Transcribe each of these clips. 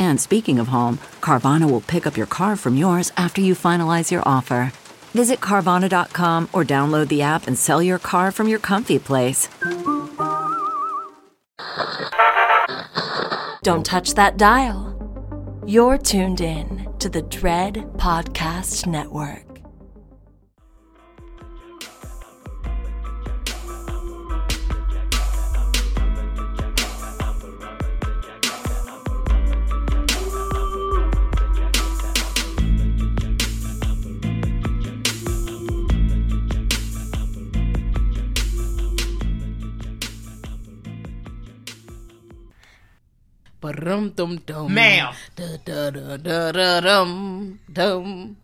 And speaking of home, Carvana will pick up your car from yours after you finalize your offer. Visit Carvana.com or download the app and sell your car from your comfy place. Don't touch that dial. You're tuned in to the Dread Podcast Network. Ba-dum dum dum. Ma'am. Da da da da da dum dum.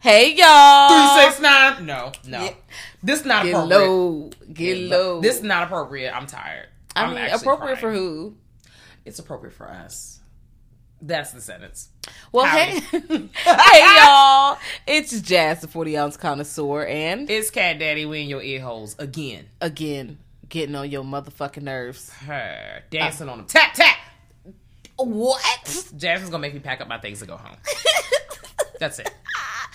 Hey y'all. Three six nine. No, no. Yeah. This is not appropriate. Get appropriate. low. Get low. This is not appropriate. I'm tired. I I'm mean, appropriate for who? It's appropriate for us. That's the sentence. Well, Howdy. hey, hey y'all. It's Jazz, the 40 ounce connoisseur, and It's Cat Daddy. We in your ear holes again. again, getting on your motherfucking nerves. Her dancing on them. Tap tap. What? Jasmine's gonna make me pack up my things and go home. That's it.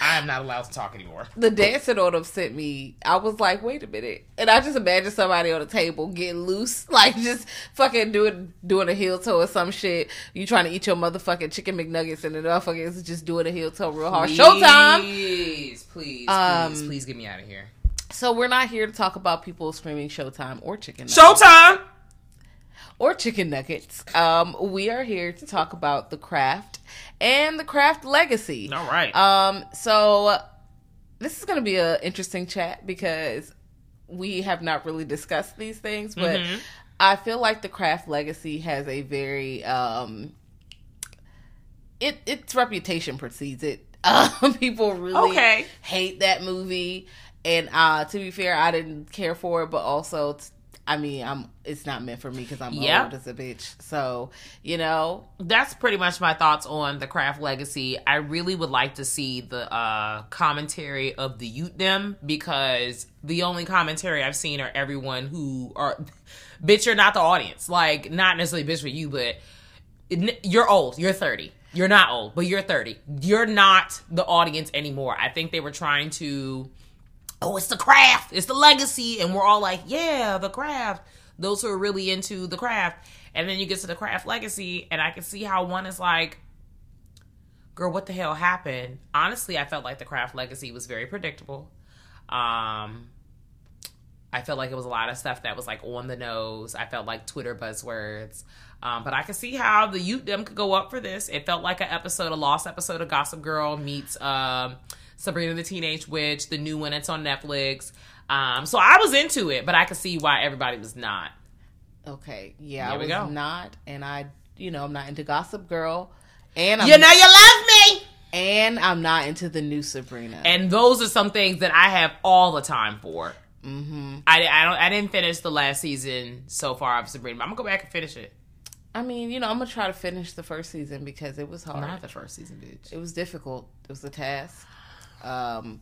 I am not allowed to talk anymore. The dancing them sent me. I was like, wait a minute, and I just imagine somebody on the table getting loose, like just fucking doing doing a heel toe or some shit. You trying to eat your motherfucking chicken McNuggets, and the motherfucker is just doing a heel toe real hard. Showtime. Please, please, Um, please, please get me out of here. So we're not here to talk about people screaming Showtime or chicken nuggets. Showtime. Or chicken nuggets. Um, we are here to talk about the craft and the craft legacy. All right. Um, so this is going to be an interesting chat because we have not really discussed these things, but Mm-hmm. I feel like the craft legacy has a very um, it its reputation precedes it. Um, people really Okay. hate that movie, and uh, to be fair, I didn't care for it, but also. I mean, I'm. It's not meant for me because I'm Yeah. old as a bitch. So, you know, that's pretty much my thoughts on the craft legacy. I really would like to see the uh, commentary of the youth them because the only commentary I've seen are everyone who are bitch. You're not the audience. Like not necessarily bitch for you, but you're old. You're 30. You're not old, but you're 30. You're not the audience anymore. I think they were trying to oh, it's the craft, it's the legacy, and we're all like, yeah, the craft. Those who are really into the craft, and then you get to the craft legacy, and I can see how one is like, girl, what the hell happened? Honestly, I felt like the craft legacy was very predictable. Um, I felt like it was a lot of stuff that was like on the nose. I felt like Twitter buzzwords. Um, but I could see how the youth them could go up for this. It felt like an episode, a lost episode of Gossip Girl meets um, Sabrina the Teenage Witch, the new one that's on Netflix. Um, so I was into it, but I could see why everybody was not. Okay, yeah, There I was go. not, and I, you know, I'm not into Gossip Girl, and I'm, You know you love me. and I'm not into the new Sabrina. And those are some things that I have all the time for. Mm-hmm. I, I don't I didn't finish the last season so far of Sabrina. But I'm gonna go back and finish it. I mean, you know, I'm gonna try to finish the first season because it was hard. Not the first season, bitch. It was difficult. It was a task. Um,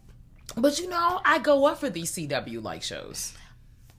But you know, I go up for these CW like shows.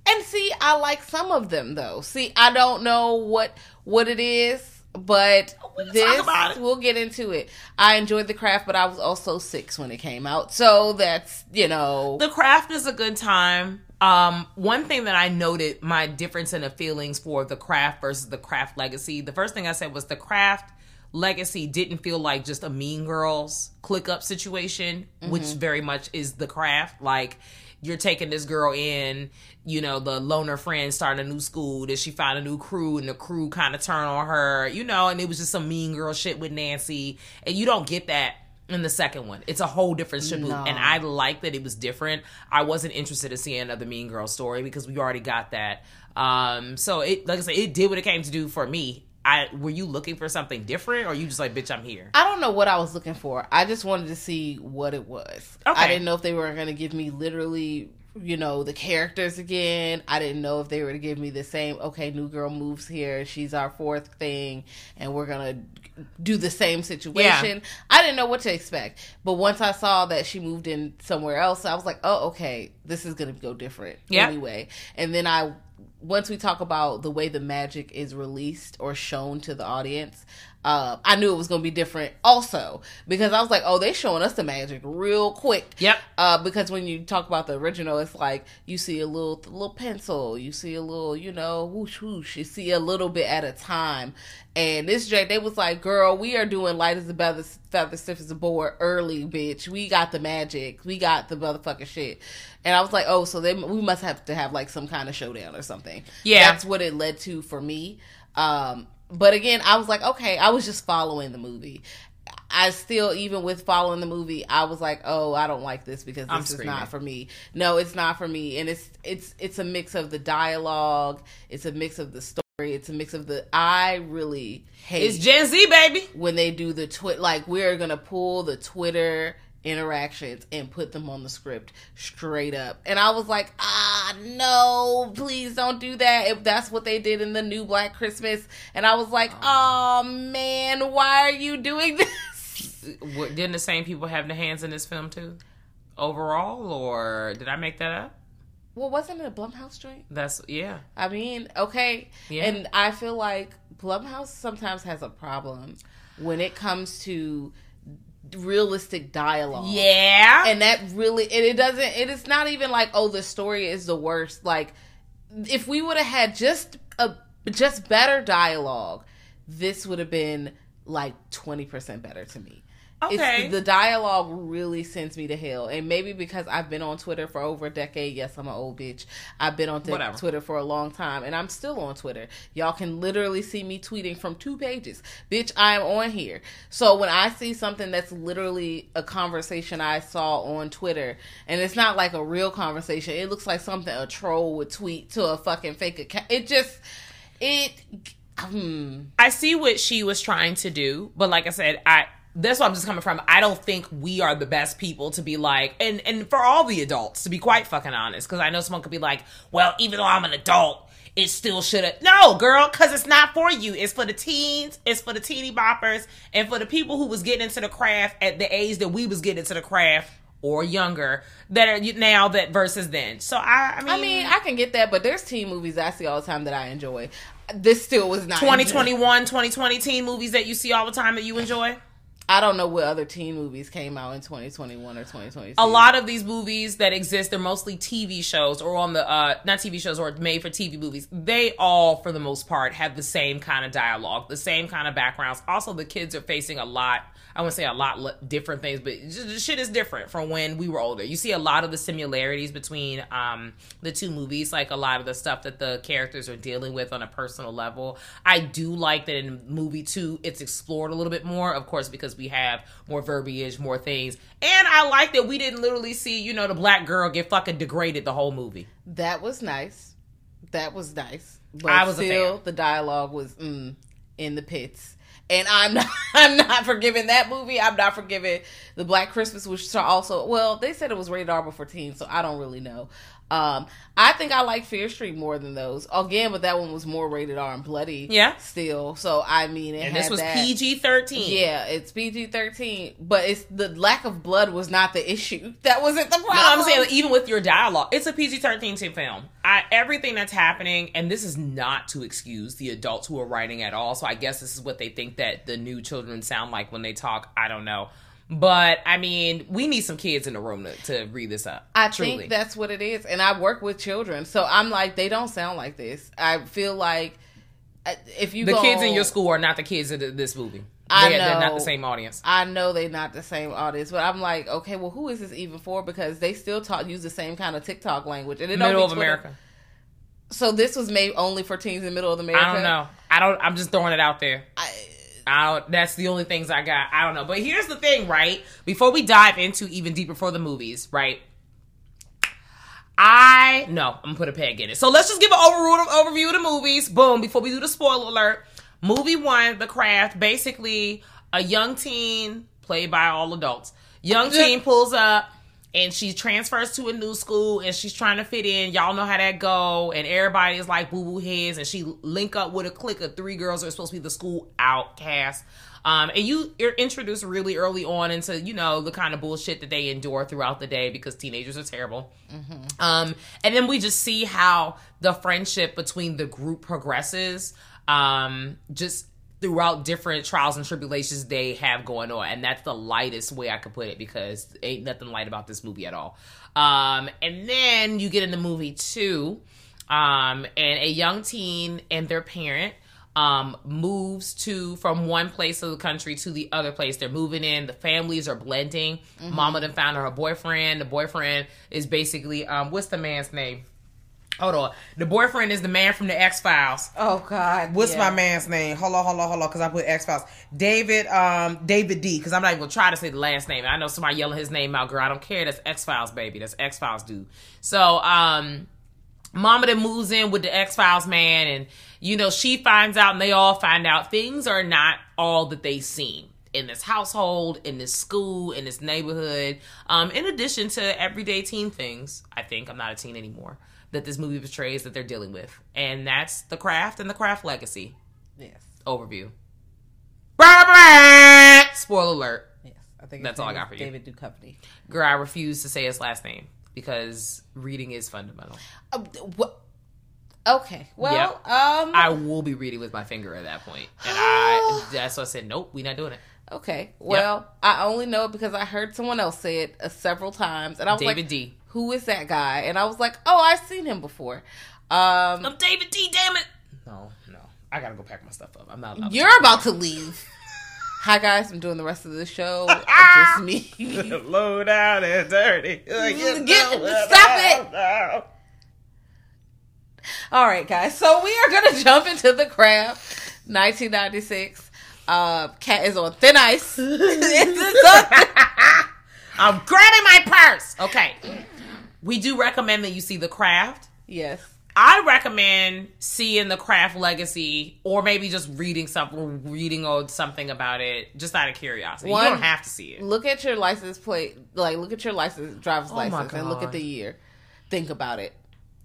and see, I like some of them though. See, I don't know what what it is, but We can this it. we'll get into it. I enjoyed the craft, but I was also six when it came out, so that's you know. The craft is a good time. Um, one thing that I noted my difference in the feelings for the craft versus the craft legacy. The first thing I said was the craft Legacy didn't feel like just a Mean Girls click up situation, which very much is the craft. Like you're taking this girl in, you know, the loner friend starting a new school, then she found a new crew, and the crew kind of turn on her, you know, and it was just some Mean Girl shit with Nancy, and you don't get that in the second one. It's a whole different shit, No. and I like that it was different. I wasn't interested in seeing another Mean Girl story because we already got that. Um, so it, like I said, it did what it came to do for me. I were you looking for something different, or you just like, bitch, I'm here. I don't know what I was looking for. I just wanted to see what it was. Okay. I didn't know if they were going to give me literally, you know, the characters again. I didn't know if they were to give me the same, okay, new girl moves here. She's our fourth thing, and we're going to do the same situation. I didn't know what to expect. But once I saw that she moved in somewhere else, I was like, oh, okay, this is going to go different Yeah. anyway. And then I once we talk about the way the magic is released or shown to the audience, uh, I knew it was going to be different also because I was like, oh, they showing us the magic real quick. Yep. Uh, because when you talk about the original, it's like you see a little little pencil, you see a little, you know, whoosh whoosh. You see a little bit at a time. And this Drake, they was like, girl, we are doing light as a feather, feather stiff as a board early, bitch. We got the magic. We got the motherfucking shit. And I was like, oh, so they we must have to have like some kind of showdown or something. Yeah. That's what it led to for me. Um, but again, I was like, okay, I was just following the movie. I still, even with following the movie, I was like, "Oh, I don't like this because this I'm is screaming. not for me." No, it's not for me, and it's it's it's a mix of the dialogue, it's a mix of the story, it's a mix of the. I really hate It's Gen Z, baby. when they do the twit like we're gonna pull the Twitter interactions and put them on the script straight up. And I was like, ah, no, please don't do that. If that's what they did in the new Black Christmas, and I was like, oh man, why are you doing this? What, didn't the same people have their hands in this film too? Overall, or did I make that up? Well, wasn't it a Blumhouse joint? That's yeah. I mean, okay. Yeah. And I feel like Blumhouse sometimes has a problem when it comes to realistic dialogue. Yeah. and that really and it doesn't it is not even like oh the story is the worst like if we would have had just a just better dialogue this would have been like 20% better to me Okay. it's, the dialogue really sends me to hell. And maybe because i've been on twitter for over a decade. Yes i'm an old bitch. I've been on twitter for a long time and i'm still on twitter. Y'all can literally see me tweeting from two pages. Bitch i am on here. So when i see something that's literally a conversation i saw on twitter and it's not like a real conversation it looks like something a troll would tweet to a fucking fake account. It just it hmm. I see what she was trying to do, but like I said, I that's where I'm just coming from. I don't think we are the best people to be like, and and for all the adults to be quite fucking honest, because I know someone could be like, well, even though I'm an adult, it still should have. No, girl, because it's not for you. It's for the teens. It's for the teeny boppers, and for the people who was getting into the craft at the age that we was getting into the craft or younger that are now that versus then. So I, I mean, I mean, I can get that, but there's teen movies I see all the time that I enjoy. This still was not 2021, 2020 teen movies that you see all the time that you enjoy. I don't know what other teen movies came out in 2021 or 2022. a lot of these movies that exist they're mostly tv shows or on the uh not tv shows or made for tv movies they all for the most part have the same kind of dialogue the same kind of backgrounds also the kids are facing a lot i wouldn't say a lot le- different things but just, shit is different from when we were older you see a lot of the similarities between um the two movies like a lot of the stuff that the characters are dealing with on a personal level i do like that in movie two it's explored a little bit more of course because we have more verbiage more things and i like that we didn't literally see you know the black girl get fucking degraded the whole movie that was nice. That was nice. But I was a still fan. the dialogue was mm, in the pits. And I'm not I'm not forgiving that movie. I'm not forgiving the Black Christmas, which also well, they said it was rated R before teens, so I don't really know. Um, I think I like Fear Street more than those. Again, but that one was more rated R and bloody. Yeah. Still. So I mean it this was pg-13 Yeah, it's PG thirteen, but it's the lack of blood was not the issue. That wasn't the problem. No, I'm saying even with your dialogue, it's a PG-13 film. I, everything that's happening, and this is not to excuse the adults who are writing at all. So I guess this is what they think that the new children sound like when they talk. I don't know, but I mean, we need some kids in the room to, to read this up. I truly. think that's what it is, and I work with children, so I'm like, they don't sound like this. I feel like uh, if you the go kids in your school are not the kids in this movie. I They- They're not the same audience. I know they're not the same audience, but I'm like, okay, well, who is this even for? Because they still talk use the same kind of TikTok language, and it don't Middle be of. America. So this was made only for teens in the middle of America. I don't know. I don't. I'm just throwing it out there. I, I don't, that's the only things I got. I don't know. But here's the thing, right? Before we dive into even deeper for the movies, right? I no, I'm gonna put a peg in it. So let's just give an overview overview of the movies. Boom. Before we do the spoiler alert, movie one, The Craft. Basically, a young teen played by all adults. Young teen pulls up and she transfers to a new school and she's trying to fit in. Y'all know how that go. And everybody is like boo boo heads and she link up with a clique of three girls that are supposed to be the school outcast. Um, and you you're introduced really early on into you know the kind of bullshit that they endure throughout the day because teenagers are terrible. Um, and then we just see how the friendship between the group progresses. Um, just throughout different trials and tribulations they have going on and that's the lightest way i could put it because ain't nothing light about this movie at all. Um and then you get in the movie two um and a young teen and their parent um moves to from one place of the country to the other place. They're moving in the families are blending. Mama then found her a boyfriend. The boyfriend is basically um what's the man's name hold on the boyfriend is the man from the x-files oh God, What's yeah. my man's name? Hold on, hold on, hold on, because I put X Files. David, um, David D. Because I'm not even gonna try to say the last name. I know somebody yelling his name out, girl. I don't care. That's X Files, baby. That's X Files, dude. So, um, Mama then moves in with the X Files man, and you know she finds out, and they all find out things are not all that they seem in this household, in this school, in this neighborhood. Um, in addition to everyday teen things, I think I'm not a teen anymore. That this movie portrays that they're dealing with, and that's the craft and the craft legacy Yes, overview. Spoiler alert. yes. I think That's all I got for you. David Duchovny. Girl, I refuse to say his last name because reading is fundamental. Uh, wh- Okay, well, Yep. um, I will be reading with my finger at that point. And I that's why I said, nope, we're not doing it. okay, well, I only know it because I heard someone else say it uh, several times, and I was David like, D. "Who is that guy?" And I was like, "Oh, I've seen him before." Um, I'm David D, damn it. No, no. I gotta go pack my stuff up. I'm not allowed You're about to leave. Hi guys, I'm doing the rest of the show. It's just me. low down and dirty. Get- stop it. All right, guys. So we are gonna jump into the craft, 1996. Uh, Cat is on thin ice. It's on- I'm grabbing my purse. Okay. We do recommend that you see the craft. yes. I recommend seeing the craft legacy or maybe just reading something reading something about it just out of curiosity. One- you don't have to see it. Look at your license plate. Like, look at your license, driver's Oh license, and look at the year. Think about it.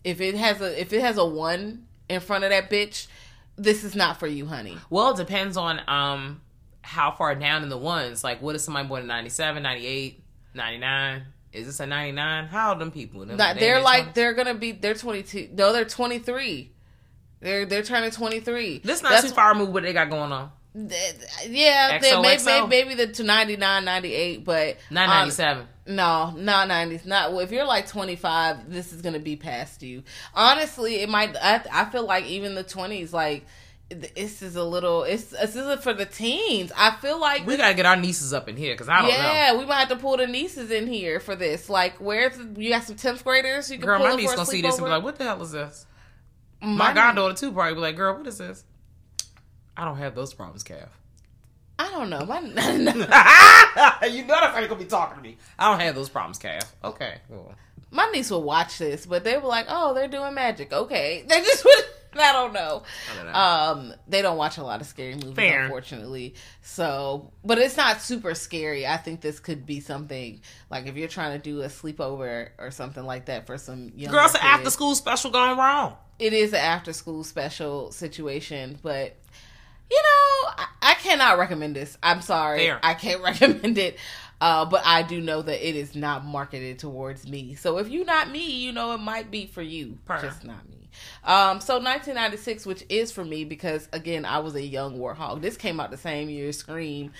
If it has a if it has a one in front of that bitch, this is not for you, honey. Well, it depends on um how far down in the ones. Like what is somebody born in 97, 98, 99? Is this a 99? How old them people? Them- Not, they they're like 20s? they're gonna be they're 22 no they're 23 they're they're turning 23 This not That's- too far removed what they got going on. th- yeah they, maybe, maybe the to 99 98 but Not um, 97. no not 90s not well, if you're like 25 this is gonna be past you honestly it might I, I feel like even the 20s like this is a little it's this isn't for the teens I feel like we got to get our nieces up in here because I don't know. yeah, we might have to pull the nieces in here for this. Like, where's you got some tenth graders? You can Girl, my niece gonna see this and be like, "What the hell is this?" My My goddaughter too probably be like, "Girl, what is this?" I don't have those problems, Calf. I don't know. My, you know that's how you gonna be talking to me. I don't have those problems, Calf. Okay. Well, my niece will watch this, but they were like, "Oh, they're doing magic." Okay, they just would. I don't know. I don't know. Um, they don't watch a lot of scary movies, Fair. unfortunately. So, but it's not super scary. I think this could be something like if you're trying to do a sleepover or something like that for some young Girl, it's an after school special going wrong. it is an after school special situation, but you know, I, I cannot recommend this. I'm sorry. Fair. I can't recommend it. Uh, but I do know that it is not marketed towards me. So if you're not me, you know it might be for you. Per. Just not me. Um, so 1996, which is for me because again, I was a young warthog. This came out the same year Scream.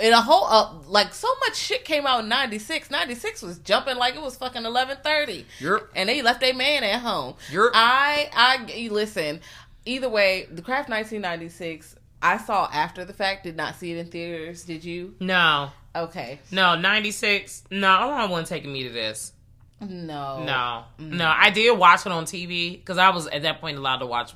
And a whole uh, like so much shit came out in 96. 96 was jumping like it was fucking 11:30 Yep. and they left their man at home. You're- I I you listen. Either way, the craft 1996 I saw after the fact. Did not see it in theaters. Did you? No, Okay. no, ninety six. No, I don't want taking me to this. No. No, no, I did watch it on TV because I was at that point allowed to watch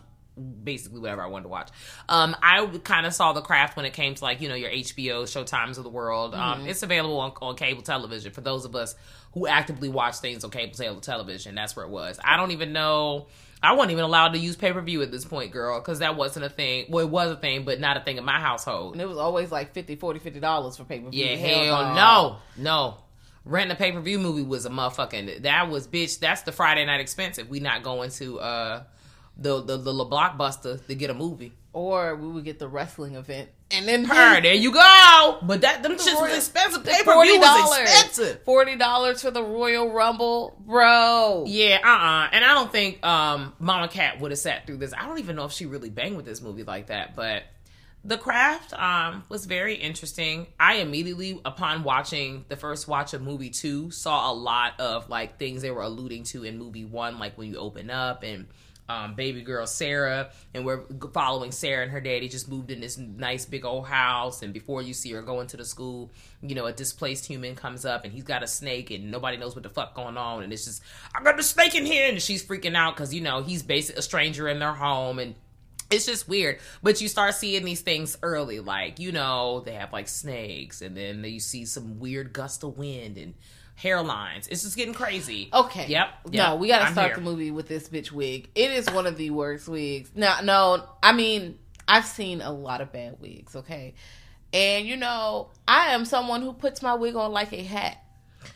basically whatever I wanted to watch. Um, I kind of saw the craft when it came to like you know your HBO, Showtimes of the world. Um, it's available on, on cable television for those of us who actively watch things on cable television. That's where it was. I don't even know. I wasn't even allowed to use pay per view at this point, girl, because that wasn't a thing. Well, it was a thing, but not a thing in my household. And it was always like 50 40 50 dollars for pay per view. Yeah, hell no, no. Renting a pay per view movie was a motherfucking. That was bitch. That's the Friday night expensive. we not going to uh the the the, blockbuster to get a movie. Or we would get the wrestling event, and then Her, there you go. But that them shits was expensive. Pay per view was expensive. Forty dollars for the Royal Rumble, bro. Yeah, uh, uh and I don't think um Mama Cat would have sat through this. I don't even know if she really banged with this movie like that, but. The craft um, was very interesting. I immediately, upon watching the first watch of movie two, saw a lot of like things they were alluding to in movie one, like when you open up and um, baby girl Sarah, and we're following Sarah and her daddy just moved in this nice big old house. And before you see her going to the school, you know, a displaced human comes up and he's got a snake and nobody knows what the fuck going on. And it's just, I got the snake in here. And she's freaking out because, you know, he's basically a stranger in their home. And it's just weird but you start seeing these things early like you know they have like snakes and then you see some weird gust of wind and hairlines it's just getting crazy Okay. yep, No, we got to I'm start here. the movie with this bitch wig. It is one of the worst wigs. no no, I mean, I've seen a lot of bad wigs, okay? And, you know, I am someone who puts my wig on like a hat.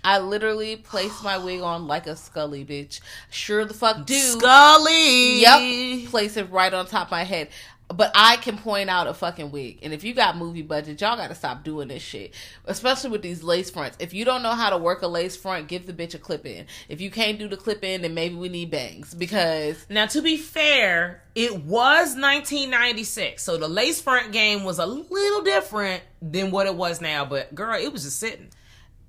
I literally place my wig on like a Scully bitch. Sure the fuck do. Scully Yep. Place it right on top of my head. But I can point out a fucking wig. And if you got movie budget, y'all gotta stop doing this shit. Especially with these lace fronts. If you don't know how to work a lace front, give the bitch a clip in. If you can't do the clip in, then maybe we need bangs. Because now to be fair it was 1996 so the lace front game was a little different than what it was now but girl it was just sitting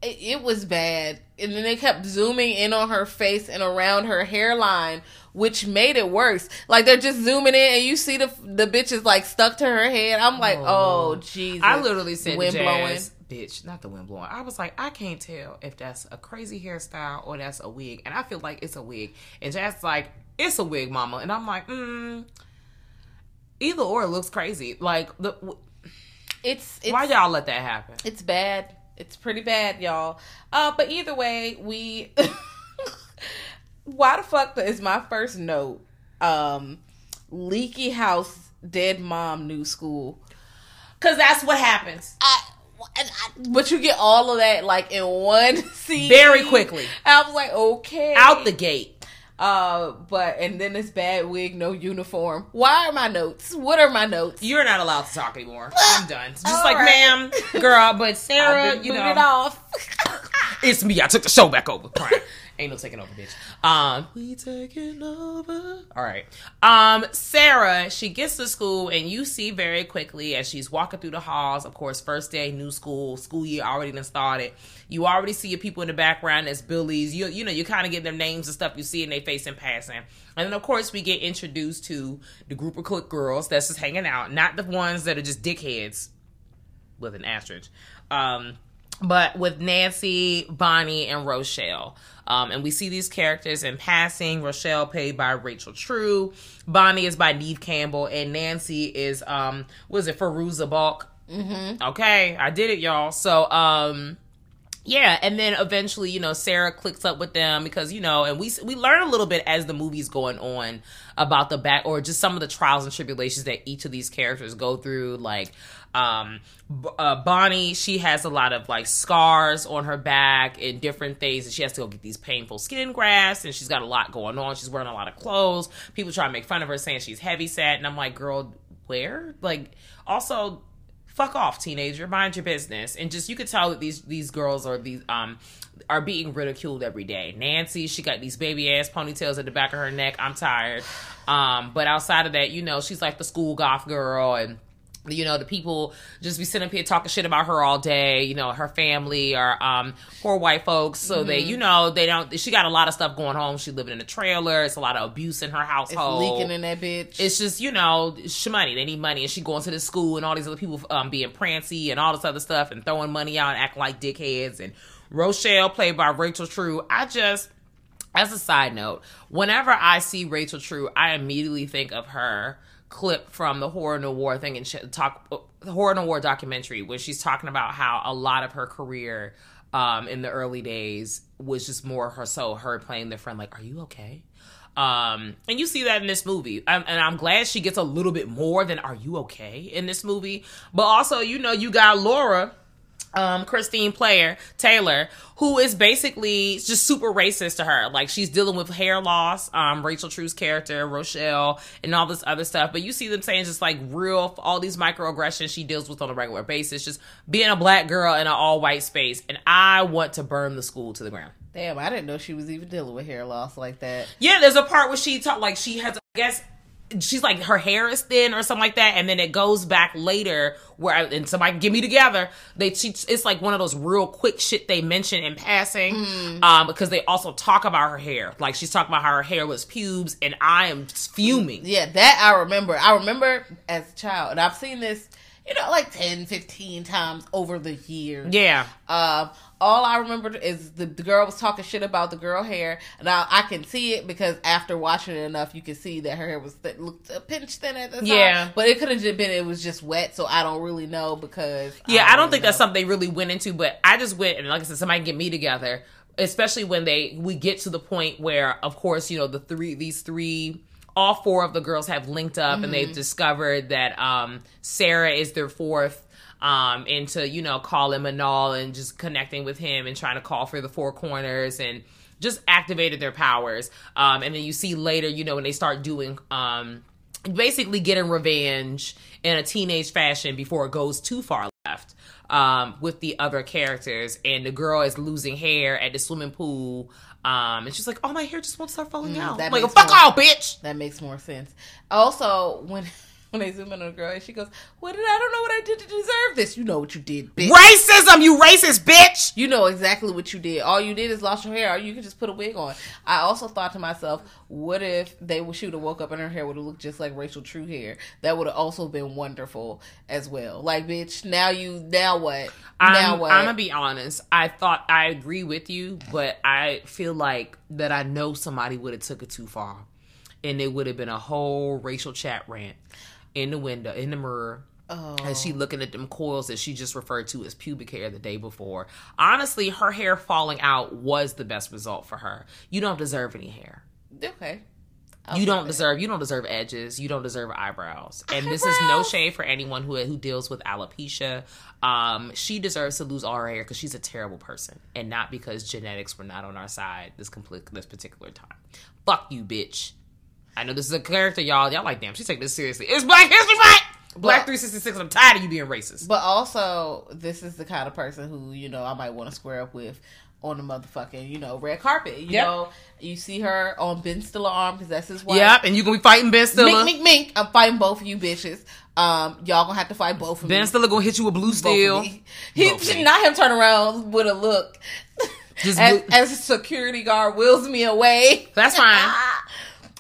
it, it was bad. And then they kept zooming in on her face and around her hairline, which made it worse. Like they're just zooming in and you see the the bitch is like stuck to her head. I'm like, oh, Jesus. I literally said wind blowing. bitch, not the wind blowing. I was like, I can't tell if that's a crazy hairstyle or that's a wig, and I feel like it's a wig. And Jazz like, it's a wig, mama, and I'm like, mm, either or it looks crazy. Like, the It's, it's why y'all let that happen? It's bad. It's pretty bad, y'all. Uh, but either way, we. Why the fuck is my first note? Um, leaky house, dead mom, new school. Because that's what happens I, and I- but you get all of that like in one scene very quickly I was like, okay, out the gate. Uh, but and then this bad wig, no uniform. Why are my notes? What are my notes? You're not allowed to talk anymore. I'm done. Just All like, right. ma'am, girl, but Sarah, you know, off. it's me. I took the show back over. Crying. Ain't no taking over, bitch. Um, we taking over. All right. Um, Sarah, she gets to school, and you see very quickly as she's walking through the halls. Of course, first day, new school, school year already done started. You already see your people in the background as bullies. You you know you kind of get their names and stuff you see in their face in passing. And then of course we get introduced to the group of clique girls that's just hanging out, not the ones that are just dickheads with an asterisk. Um, but with Nancy, Bonnie, and Rochelle. Um, and we see these characters in passing. Rochelle played by Rachel True. Bonnie is by Neve Campbell. And Nancy is, um, was it Fairuza Balk? Mm-hmm. Okay, I did it, y'all. So, um, yeah, and then eventually, you know, Sarah clicks up with them because you know, and we we learn a little bit as the movie's going on about the back or just some of the trials and tribulations that each of these characters go through. Like, um, uh, Bonnie, she has a lot of like scars on her back and different things, and she has to go get these painful skin grafts, and she's got a lot going on. She's wearing a lot of clothes. People try to make fun of her, saying she's heavy set, and I'm like, girl, where? Like, also fuck off teenager mind your business and just you could tell that these these girls are these um are being ridiculed every day nancy she got these baby ass ponytails at the back of her neck i'm tired um but outside of that you know she's like the school goth girl and you know the people just be sitting up here talking shit about her all day you know her family or um poor white folks. So they Mm-hmm. you know they don't she got a lot of stuff going home she living in a trailer. It's a lot of abuse in her It's household. leaking in that bitch. it's just you know sh money. They need money. And she going to this school and all these other people um being prancy and all this other stuff and throwing money out and acting like dickheads. And rochelle played by rachel true i just as a side note, whenever I see Rachel True, I immediately think of her clip from the Horror Noire thing and she, talk the Horror Noire documentary where she's talking about how a lot of her career um, in the early days was just more her so her playing the friend like, "Are you okay?" Um, and you see that in this movie, um, and I'm glad she gets a little bit more than "Are you okay?" in this movie. But also, you know, you got Laura um, Christine Player Taylor, who is basically just super racist to her. Like she's dealing with hair loss, um, Rachel True's character, Rochelle, and all this other stuff. But you see them saying just like real, all these microaggressions she deals with on a regular basis, just being a black girl in an all white space. And I want to burn the school to the ground. Damn, I didn't know she was even dealing with hair loss like that. Yeah, there's a part where she talked like she has, I guess, she's like her hair is thin or something like that, and then it goes back later where I, and somebody get me together. They she, it's like one of those real quick shit they mention in passing, um, because they also talk about her hair. Like she's talking about how her hair was pubes, and I am fuming. Yeah, that I remember. I remember as a child, and I've seen this, you know, like 10, 15 times over the years. Yeah. Um, all I remember is the, the girl was talking shit about the girl hair, and I, I can see it because after watching it enough, you can see that her hair was th- looked a pinch thin at the time. Yeah. but it could have just been it was just wet, so I don't really know because Yeah, I don't really think that's something they really went into, but I just went and like I said, somebody get me together, especially when they we get to the point where, of course, you know the three these three. All four of the girls have linked up, and they've discovered that um, Sarah is their fourth, um, into you know calling Manon and just connecting with him and trying to call for the four corners and just activated their powers. Um, and then you see later, you know, when they start doing um, basically getting revenge in a teenage fashion before it goes too far left um, with the other characters. And the girl is losing hair at the swimming pool. Um, and she's like, "Oh, my hair just won't start falling out." Mm, that like, fuck more- off, bitch. That makes more sense. Also, when when they zoom in on a girl, and she goes, "What did I don't know what I did to deserve this? You know what you did, bitch. Racism, you racist bitch. You know exactly what you did. All you did is lost your hair. Or you could just put a wig on." I also thought to myself, "What if they would shoot have woke up and her hair would have looked just like Rachel True hair? That would have also been wonderful as well. Like, bitch, now you now what? now I'm, what? I'm gonna be honest. I thought I agree with you, but I feel like that I know somebody would have took it too far, and it would have been a whole racial chat rant in the window, in the mirror. Oh. And she looking at them coils that she just referred to as pubic hair the day before. Honestly, her hair falling out was the best result for her. You don't deserve any hair. okay. you don't deserve you don't deserve edges you don't deserve eyebrows and this is no shade for anyone who who deals with alopecia um she deserves to lose all her hair because she's a terrible person and not because genetics were not on our side this complete this particular time fuck you bitch i know this is a character y'all y'all like damn she's taking this seriously it's black history month black 366 i'm tired of you being racist But also, this is the kind of person who, you know, I might want to square up with on the motherfucking, you know, red carpet. You Yep. know, you see her on Ben Stiller arm because that's his wife. yep and you gonna be fighting ben stiller Mink, mink, mink. I'm fighting both of you bitches. Um, y'all gonna have to fight both of ben me. stiller gonna hit you with blue steel. He Both not him turn around with a look. Just as, blue- as a security guard wheels me away. that's fine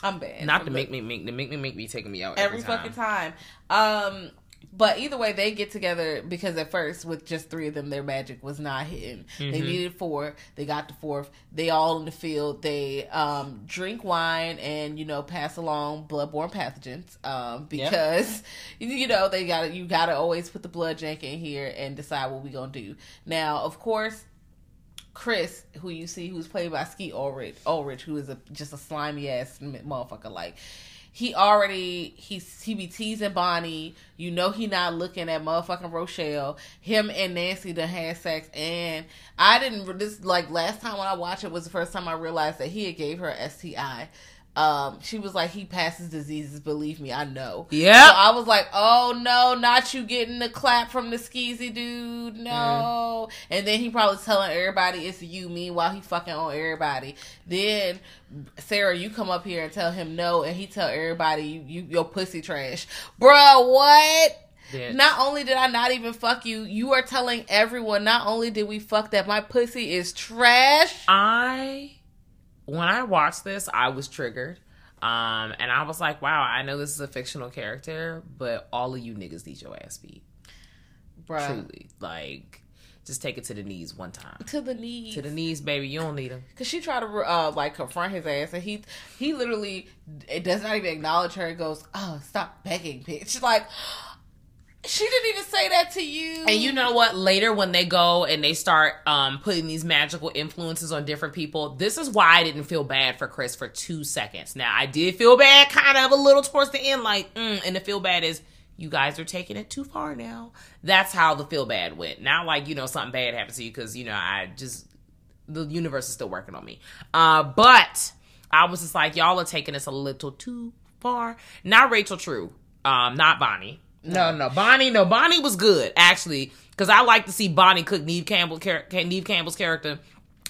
I'm bad. not bad. make me make to make me make me taking me out every every, time. fucking time. Um, but either way, they get together because at first, with just three of them, their magic was not hitting. They Mm-hmm. needed four. They got the fourth. They all in the field. They um, drink wine and you know pass along bloodborne pathogens um, because you know they got you got to always put the blood jank in here and decide what we gonna do. Now, of course. Chris, who you see, who's played by Skeet Ulrich, Ulrich, who is a just a slimy ass motherfucker. Like he already he's he be teasing Bonnie. You know he not looking at motherfucking Rochelle. Him and Nancy done had sex, and I didn't. This like last time when I watched it was the first time I realized that he had gave her STI. Um, she was like, he passes diseases. Believe me, I know. Yeah. So I was like, oh no, not you getting the clap from the skeezy dude. No. And then he probably telling everybody it's you. Meanwhile, he fucking on everybody. Then Sarah, you come up here and tell him no, and he tell everybody you, you your pussy trash, bruh. What? Not only did I not even fuck you, you are telling everyone. Not only did we fuck that my pussy is trash. I when I watched this, I was triggered. Um, and I was like, wow, I know this is a fictional character, but all of you niggas need your ass beat. Bruh. Truly. Like, just take it to the knees one time. To the knees. To the knees, baby. You don't need them. Cause she tried to uh, like confront his ass, and he he literally it does not even acknowledge her. and goes, "Oh, stop begging, bitch!" She's like, she didn't even say that to you. And you know what? Later, when they go and they start um, putting these magical influences on different people, this is why I didn't feel bad for Chris for two seconds. Now, I did feel bad kind of a little towards the end, like, mm, and the feel bad is you guys are taking it too far now. That's how the feel bad went. Not like, you know, something bad happened to you because, you know, I just, the universe is still working on me. Uh, but I was just like, y'all are taking this a little too far. Not Rachel True, um, not Bonnie. No, no, Bonnie. No, Bonnie was good actually, because I like to see Bonnie cook Neve Campbell, char- Neve Campbell's character.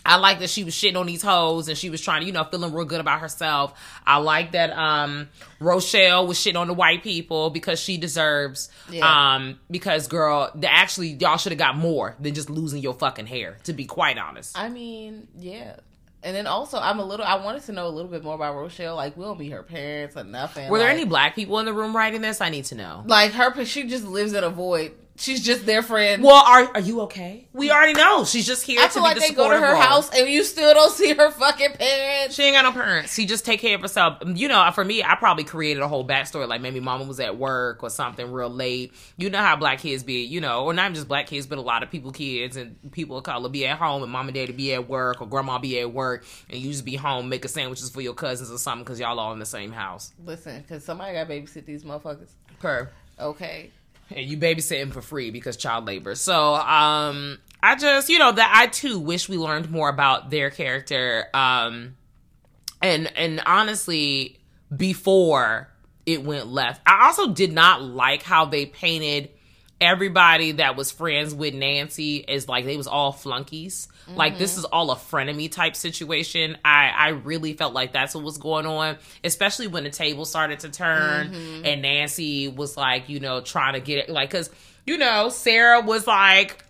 I like that she was shitting on these hoes and she was trying to, you know, feeling real good about herself. I like that um Rochelle was shitting on the white people because she deserves. Yeah. Um, because girl, the, actually y'all should have got more than just losing your fucking hair. To be quite honest. I mean, yeah. And then also, I'm a little. I wanted to know a little bit more about Rochelle. Like, we don't be her parents or nothing. Were there Like- any black people in the room writing this? I need to know. Like her, she just lives in a void. She's just their friend. Well, are are you okay? We already know she's just here I to feel like the they go to her role. house and you still don't see her fucking parents. She ain't got no parents. She just take care of herself. You know, for me, I probably created a whole backstory. Like maybe mama was at work or something real late. You know how black kids be, you know, or not just black kids, but a lot of people kids and people of color be at home and mom and daddy be at work or grandma be at work and you just be home making sandwiches for your cousins or something because y'all all in the same house. Listen, because somebody got to babysit these motherfuckers. Per. Okay. And you babysitting for free because child labor. So, um, I just, you know, that I too wish we learned more about their character. Um, and and honestly, before it went left, I also did not like how they painted everybody that was friends with Nancy is like they was all flunkies. Like this mm-hmm. is all a frenemy type situation. I I really felt like that's what was going on, especially when the table started to turn mm-hmm. and Nancy was like, you know, trying to get it like cuz you know, Sarah was like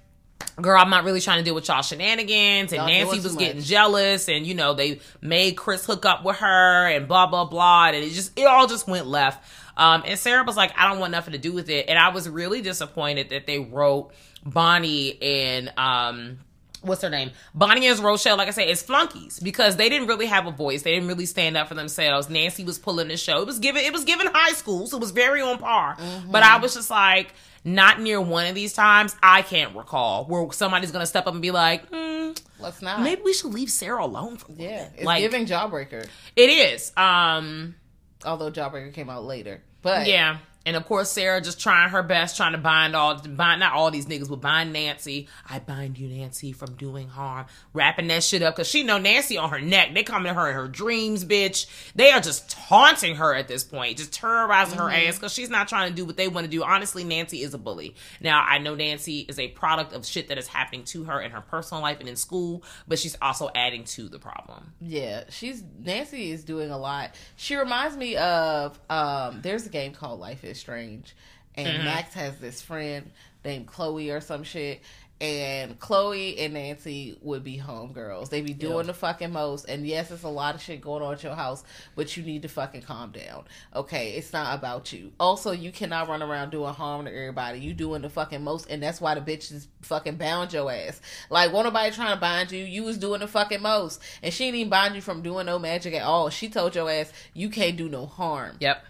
Girl, I'm not really trying to deal with y'all shenanigans. And Y'all Nancy was getting much. jealous, and you know they made Chris hook up with her, and blah blah blah, and it just it all just went left. Um, and Sarah was like, I don't want nothing to do with it, and I was really disappointed that they wrote Bonnie and um what's her name? Bonnie and Rochelle, like I said, is flunkies because they didn't really have a voice. They didn't really stand up for themselves. Nancy was pulling the show. It was given it was given high school, so it was very on par. But I was just like, not near one of these times, I can't recall where somebody's gonna step up and be like, mm, Let's not. maybe we should leave Sarah alone for a Yeah. It's like giving Jawbreaker. it is. Um Although Jawbreaker came out later. But Yeah. And of course, Sarah just trying her best, trying to bind all, bind not all these niggas, but bind Nancy. I bind you, Nancy, from doing harm. Wrapping that shit up because she know Nancy on her neck. They come to her in her dreams, bitch. They are just taunting her at this point, just terrorizing her ass because she's not trying to do what they want to do. Honestly, Nancy is a bully. Now I know Nancy is a product of shit that is happening to her in her personal life and in school, but she's also adding to the problem. Yeah, she's Nancy is doing a lot. She reminds me of um there's a game called Life is Strange and mm-hmm. Max has this friend named Chloe or some shit and Chloe and Nancy would be homegirls. They be doing the fucking most and yes, it's a lot of shit going on at your house, but you need to fucking calm down. Okay, it's not about you. Also, you cannot run around doing harm to everybody. You doing the fucking most and that's why the bitches fucking bound your ass. Like, won't nobody trying to bind you. You was doing the fucking most. And she didn't even bind you from doing no magic at all. She told your ass you can't do no harm. Yep.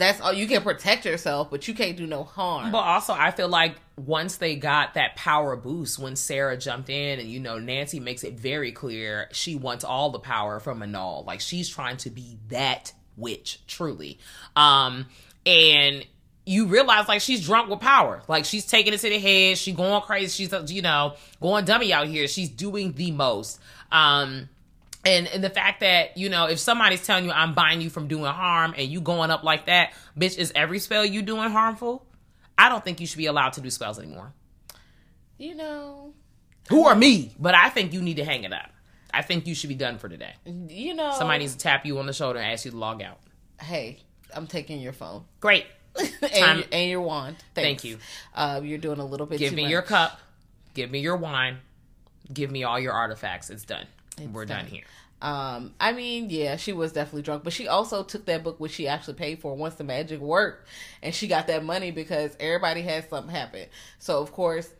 That's all you can protect yourself, but you can't do no harm. But also, I feel like once they got that power boost, when Sarah jumped in, and you know, Nancy makes it very clear she wants all the power from Manon. Like she's trying to be that witch, truly. Um, and you realize like she's drunk with power. Like she's taking it to the head. She going crazy. She's you know going dummy out here. She's doing the most. Um, and and the fact that you know if somebody's telling you I'm buying you from doing harm and you going up like that, bitch, is every spell you doing harmful? I don't think you should be allowed to do spells anymore. you know, Who are me? But I think you need to hang it up. I think you should be done for today. you know. Somebody needs to tap you on the shoulder and ask you to log out. Hey, I'm taking your phone. Great. and, and your wand. Thank you. Uh, you're doing a little bit. Give me much. your cup. Give me your wine. Give me all your artifacts. It's done. We're done. done. here. Um, I mean, yeah, she was definitely drunk, but she also took that book which she actually paid for once the magic worked, and she got that money because everybody had something happen. So of course,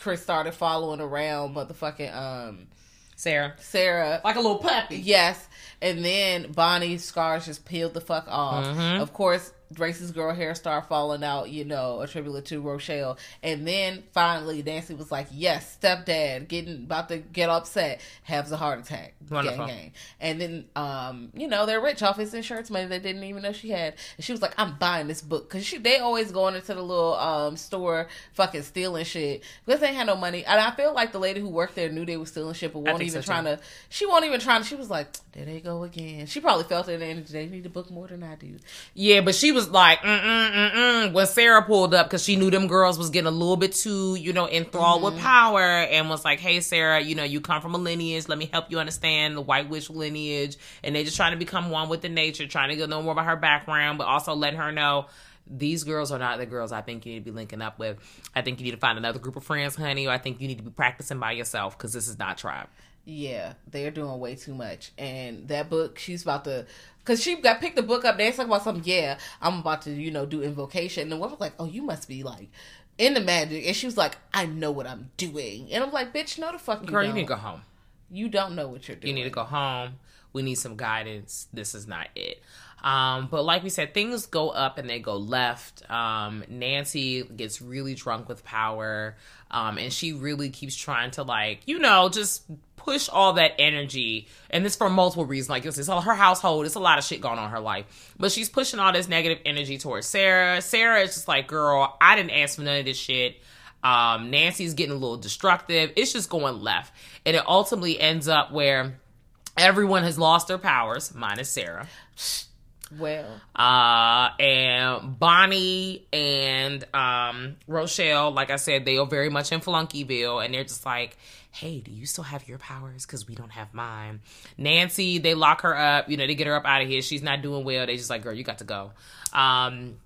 Chris started following around motherfucking um Sarah. Sarah Like a little puppy. Yes, and then Bonnie's scars just peeled the fuck off. Mm-hmm. Of course, Grace's girl hair started falling out. You know, attributed to Rochelle. And then finally, Nancy was like, "Yes, stepdad, getting about to get upset, has a heart attack." Wonderful. Gang, gang. And then, um, you know, they're rich off his insurance money they didn't even know she had. And she was like, "I'm buying this book because she they always going into the little um store, fucking stealing shit because they had no money." And I feel like the lady who worked there knew they were stealing shit, but won't even so, too. trying to. She won't even trying. to She was like, "There they go again." She probably felt it and they need a book more than I do. Yeah, but she was like, mm mm mm mm when Sarah pulled up because she knew them girls was getting a little bit too, you know, enthralled with power and was like, hey, Sarah, you know, you come from a lineage. Let me help you understand the White Witch lineage. And they just trying to become one with the nature, trying to get know more about her background, but also letting her know. These girls are not the girls I think you need to be linking up with. I think you need to find another group of friends, honey, or I think you need to be practicing by yourself because this is not tribe. Yeah, they're doing way too much. And that book, she's about to, because she got picked the book up. They talking about something. Yeah, I'm about to, you know, do invocation. And the woman was like, "Oh, you must be like in the magic." And she was like, "I know what I'm doing." And I'm like, "Bitch, no, the fuck you Girl, don't. you need to go home. You don't know what you're doing. You need to go home. We need some guidance. This is not it. Um, but like we said, things go up and they go left. Um, Nancy gets really drunk with power. Um, and she really keeps trying to like, you know, just push all that energy. And this for multiple reasons. Like it's all her household. It's a lot of shit going on in her life. But she's pushing all this negative energy towards Sarah. Sarah is just like, girl, I didn't ask for none of this shit. Um, Nancy's getting a little destructive. It's just going left. And it ultimately ends up where everyone has lost their powers, minus Sarah. Well, Uh, and Bonnie and um, Rochelle, like I said, they are very much in Flunkyville, and they're just like, "Hey, do you still have your powers? Because we don't have mine." Nancy, they lock her up. You know, they get her up out of here. She's not doing well. They just like, "Girl, you got to go." Um,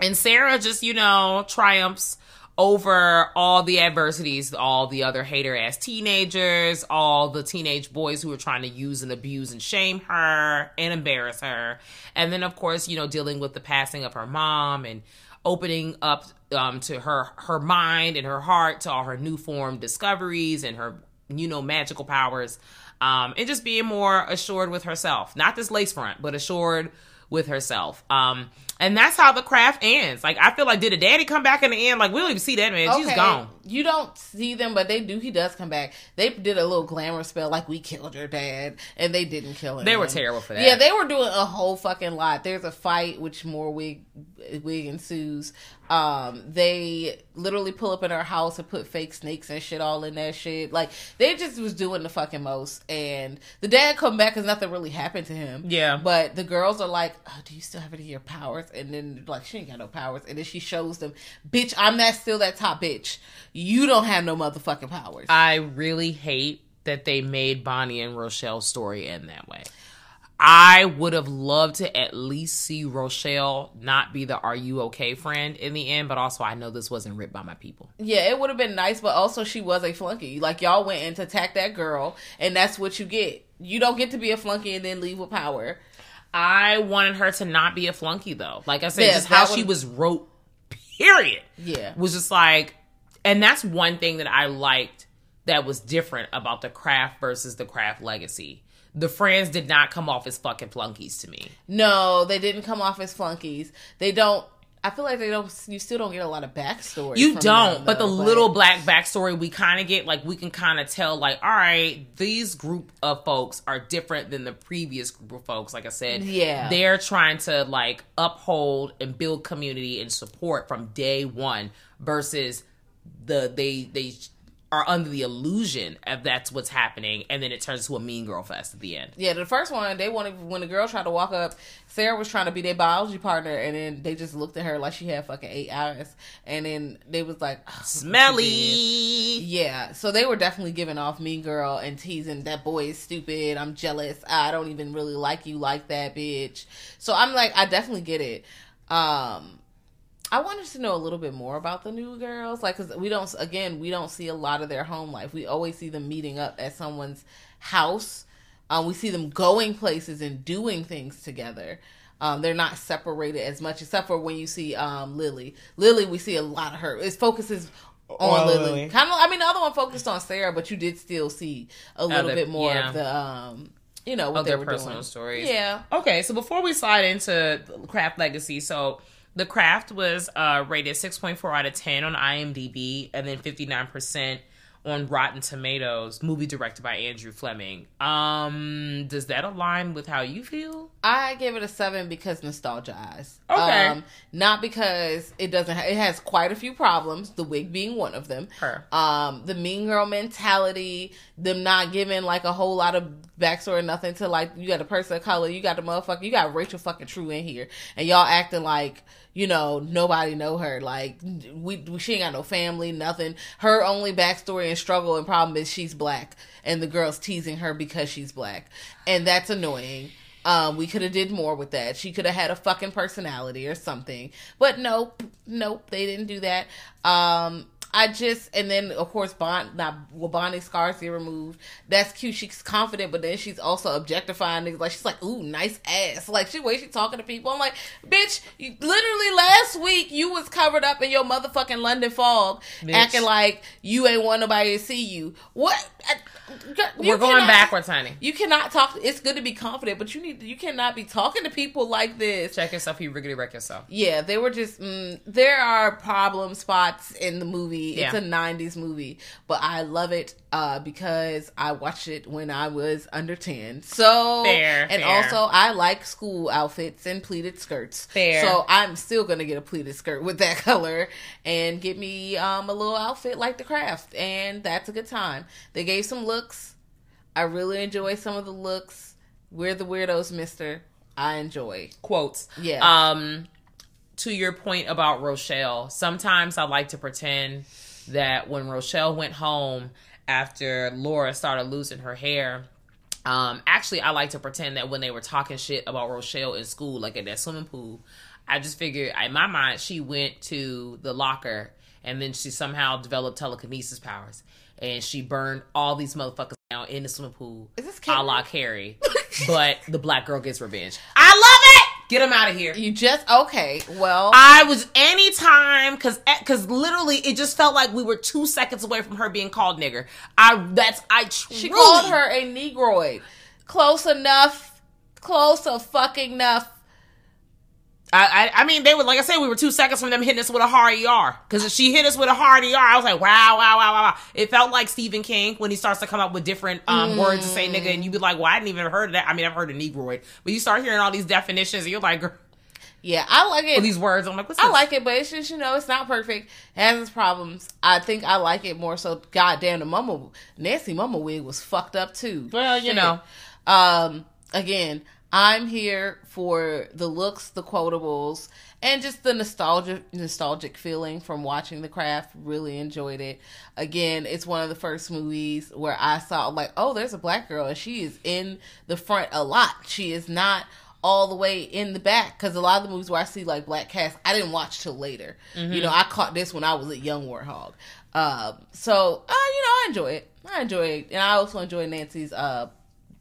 and Sarah just, you know, triumphs over all the adversities, all the other hater ass teenagers, all the teenage boys who were trying to use and abuse and shame her and embarrass her. And then, of course, you know, dealing with the passing of her mom and opening up um, to her her mind and her heart to all her new form discoveries and her you know magical powers um, and just being more assured with herself not this lace front but assured with herself um, and that's how the craft ends like i feel like did a daddy come back in the end like we don't even see that man she's gone You don't see them, but they do. He does come back. They did a little glamour spell, like we killed your dad, and they didn't kill him. They were terrible for that. Yeah, they were doing a whole fucking lot. There's a fight, which more wig wig ensues. Um, they literally pull up in her house and put fake snakes and shit all in that shit. Like they just was doing the fucking most. And the dad come back because nothing really happened to him. Yeah. But the girls are like, oh, "Do you still have any of your powers?" And then like, she ain't got no powers. And then she shows them, "Bitch, I'm that still that top bitch. You don't have no motherfucking powers." I really hate that they made Bonnie and Rochelle's story end that way. I would have loved to at least see Rochelle not be the "Are you okay?" friend in the end, but also I know this wasn't written by my people. Yeah, it would have been nice, but also she was a flunky. Like y'all went in to attack that girl, and that's what you get. You don't get to be a flunky and then leave with power. I wanted her to not be a flunky though. Like I said, Yeah, just how she was wrote. Period. Yeah. was just like, and that's one thing that I liked that was different about the craft versus the craft legacy. The friends did not come off as fucking flunkies to me. No, they didn't come off as flunkies. They don't. I feel like they don't. You still don't get a lot of backstory. You don't, them, but the little black backstory we kind of get, like we can kind of tell, like, all right, these group of folks are different than the previous group of folks. Like I said, Yeah. they're trying to like uphold and build community and support from day one versus the they they are under the illusion of that's what's happening, and then it turns to a mean girl fest at the end. Yeah, the first one they wanted when the girl tried to walk up, Sarah was trying to be their biology partner, and then they just looked at her like she had fucking eight eyes, and then they was like "Oh, Smelly. Yeah, so they were definitely giving off mean girl and teasing that boy is stupid. I'm jealous. I don't even really like you like that bitch. So I'm like, I definitely get it. Um, I wanted to know a little bit more about the new girls, like because we don't. Again, we don't see a lot of their home life. We always see them meeting up at someone's house. Um, we see them going places and doing things together. Um, they're not separated as much, except for when you see um, Lily. Lily, we see a lot of her. It focuses on On Lily. Lily. Kind of. I mean, the other one focused on Sarah, but you did still see a little Other- bit more yeah. of the, um, you know, what Of they their were personal doing. stories. Yeah. Okay, so before we slide into Craft Legacy, so the Craft was uh, rated 6.4 out of 10 on IMDb and then 59% on Rotten Tomatoes, movie directed by Andrew Fleming. Um, does that align with how you feel? I gave it a seven because nostalgia eyes. Okay. Um, not because it doesn't. Ha- it has quite a few problems. The wig being one of them. Her. Um, the mean girl mentality. Them not giving like a whole lot of backstory, nothing to like. You got a person of color. You got the motherfucker. You got Rachel fucking True in here, and y'all acting like you know nobody know her. Like we, she ain't got no family, nothing. Her only backstory and struggle and problem is she's black, and the girls teasing her because she's black, and that's annoying. Um, we could have did more with that. She could have had a fucking personality or something. But nope, nope, they didn't do that. Um, I just and then of course Bond not well Bonnie scars get removed. That's cute. She's confident, but then she's also objectifying niggas. Like she's like, ooh, nice ass. Like she way she talking to people. I'm like, bitch, you, literally last week you was covered up in your motherfucking London fog, Bitch. acting like you ain't want nobody to see you. What? You We're going cannot- backwards, honey. you cannot talk. It's good to be confident, but you need. You cannot be talking to people like this. Check yourself, you riggedy wreck yourself. Yeah, they were just. Mm, there are problem spots in the movie. It's Yeah. a '90s movie, but I love it uh, because I watched it when I was under ten. So Fair, and fair. also I like school outfits and pleated skirts. Fair. So I'm still gonna get a pleated skirt with that color and get me um, a little outfit like the craft, and that's a good time. They gave some looks. I really enjoy some of the looks. We're the weirdos, Mister. I enjoy. quotes. Yeah. Um, to your point about Rochelle, sometimes I like to pretend that when Rochelle went home after Laura started losing her hair, um, actually, I like to pretend that when they were talking shit about Rochelle in school, like at that swimming pool, I just figured in my mind she went to the locker and then she somehow developed telekinesis powers and she burned all these motherfuckers down in the swimming pool. Is this a la Carrie? Carrie? but the black girl gets revenge. I love it. Get him out of here. You just okay. Well, I was anytime because because eh, literally it just felt like we were two seconds away from her being called nigger. I that's I truly, she called her a negroid. Close enough. Close a fucking enough. I, I I mean they were like I said we were two seconds from them hitting us with a hard ER because she hit us with a hard ER I was like wow wow wow wow wow it felt like Stephen King when he starts to come up with different um words to say nigga and you be like well I didn't even heard of that I mean I've heard of negroid but you start hearing all these definitions and you're like girl, Yeah, I like it. all these words I'm like what's I like it, but it's just you know it's not perfect. It has its problems. I think I like it more so. Goddamn, the mama Nancy mama wig was fucked up too. Well, you Shit. know. Um, again, I'm here for the looks, the quotables, and just the nostalgia, nostalgic feeling from watching The Craft. Really enjoyed it. Again, it's one of the first movies where I saw like, oh, there's a black girl, and she is in the front a lot. She is not all the way in the back because a lot of the movies where I see like black cast, I didn't watch till later. You know, I caught this when I was a young warthog. Um, so uh, you know, I enjoy it. I enjoy it, and I also enjoy Nancy's uh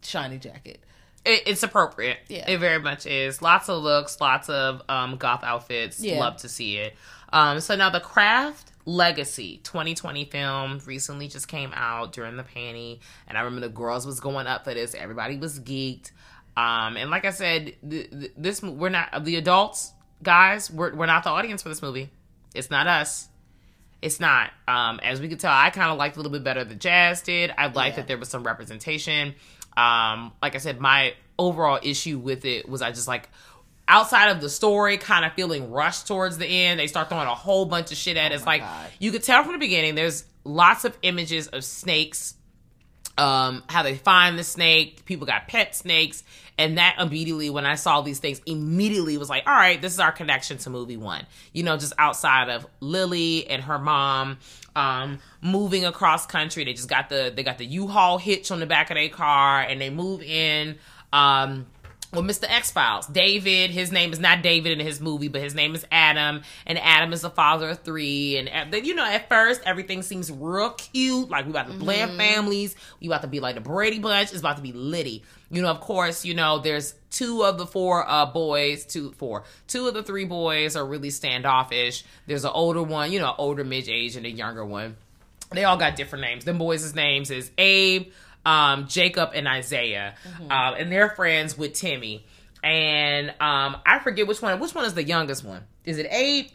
shiny jacket. It, it's appropriate. Yeah. It very much is. Lots of looks, lots of um, goth outfits. Yeah. Love to see it. Um, so now the craft legacy 2020 film recently just came out during the panty and i remember the girls was going up for this everybody was geeked um and like i said th- th- this we're not the adults guys we're, we're not the audience for this movie it's not us it's not. Um, as we could tell, I kind of liked a little bit better than Jazz did. I liked Yeah. that there was some representation. Um, like I said, my overall issue with it was I just like outside of the story kind of feeling rushed towards the end. They start throwing a whole bunch of shit at us. Like God. you could tell from the beginning, there's lots of images of snakes um how they find the snake people got pet snakes and that immediately when i saw these things immediately was like all right this is our connection to movie one you know just outside of lily and her mom um moving across country. They just got the they got the u-haul hitch on the back of their car and they move in um well, Mr. X Files, David, his name is not David in his movie, but his name is Adam, and Adam is the father of three. And you know, at first, everything seems real cute. Like we about to blend families, we about to be like the Brady Bunch. It's about to be Liddy. You know, of course, you know, there's two of the four uh, boys, two, four, two of the three boys are really standoffish. There's an older one, you know, older mid age, and a younger one. They all got different names. Them boys' names is Abe, um, Jacob, and Isaiah, um, and they're friends with Timmy. And um, I forget which one. Which one is the youngest one? Is it Abe?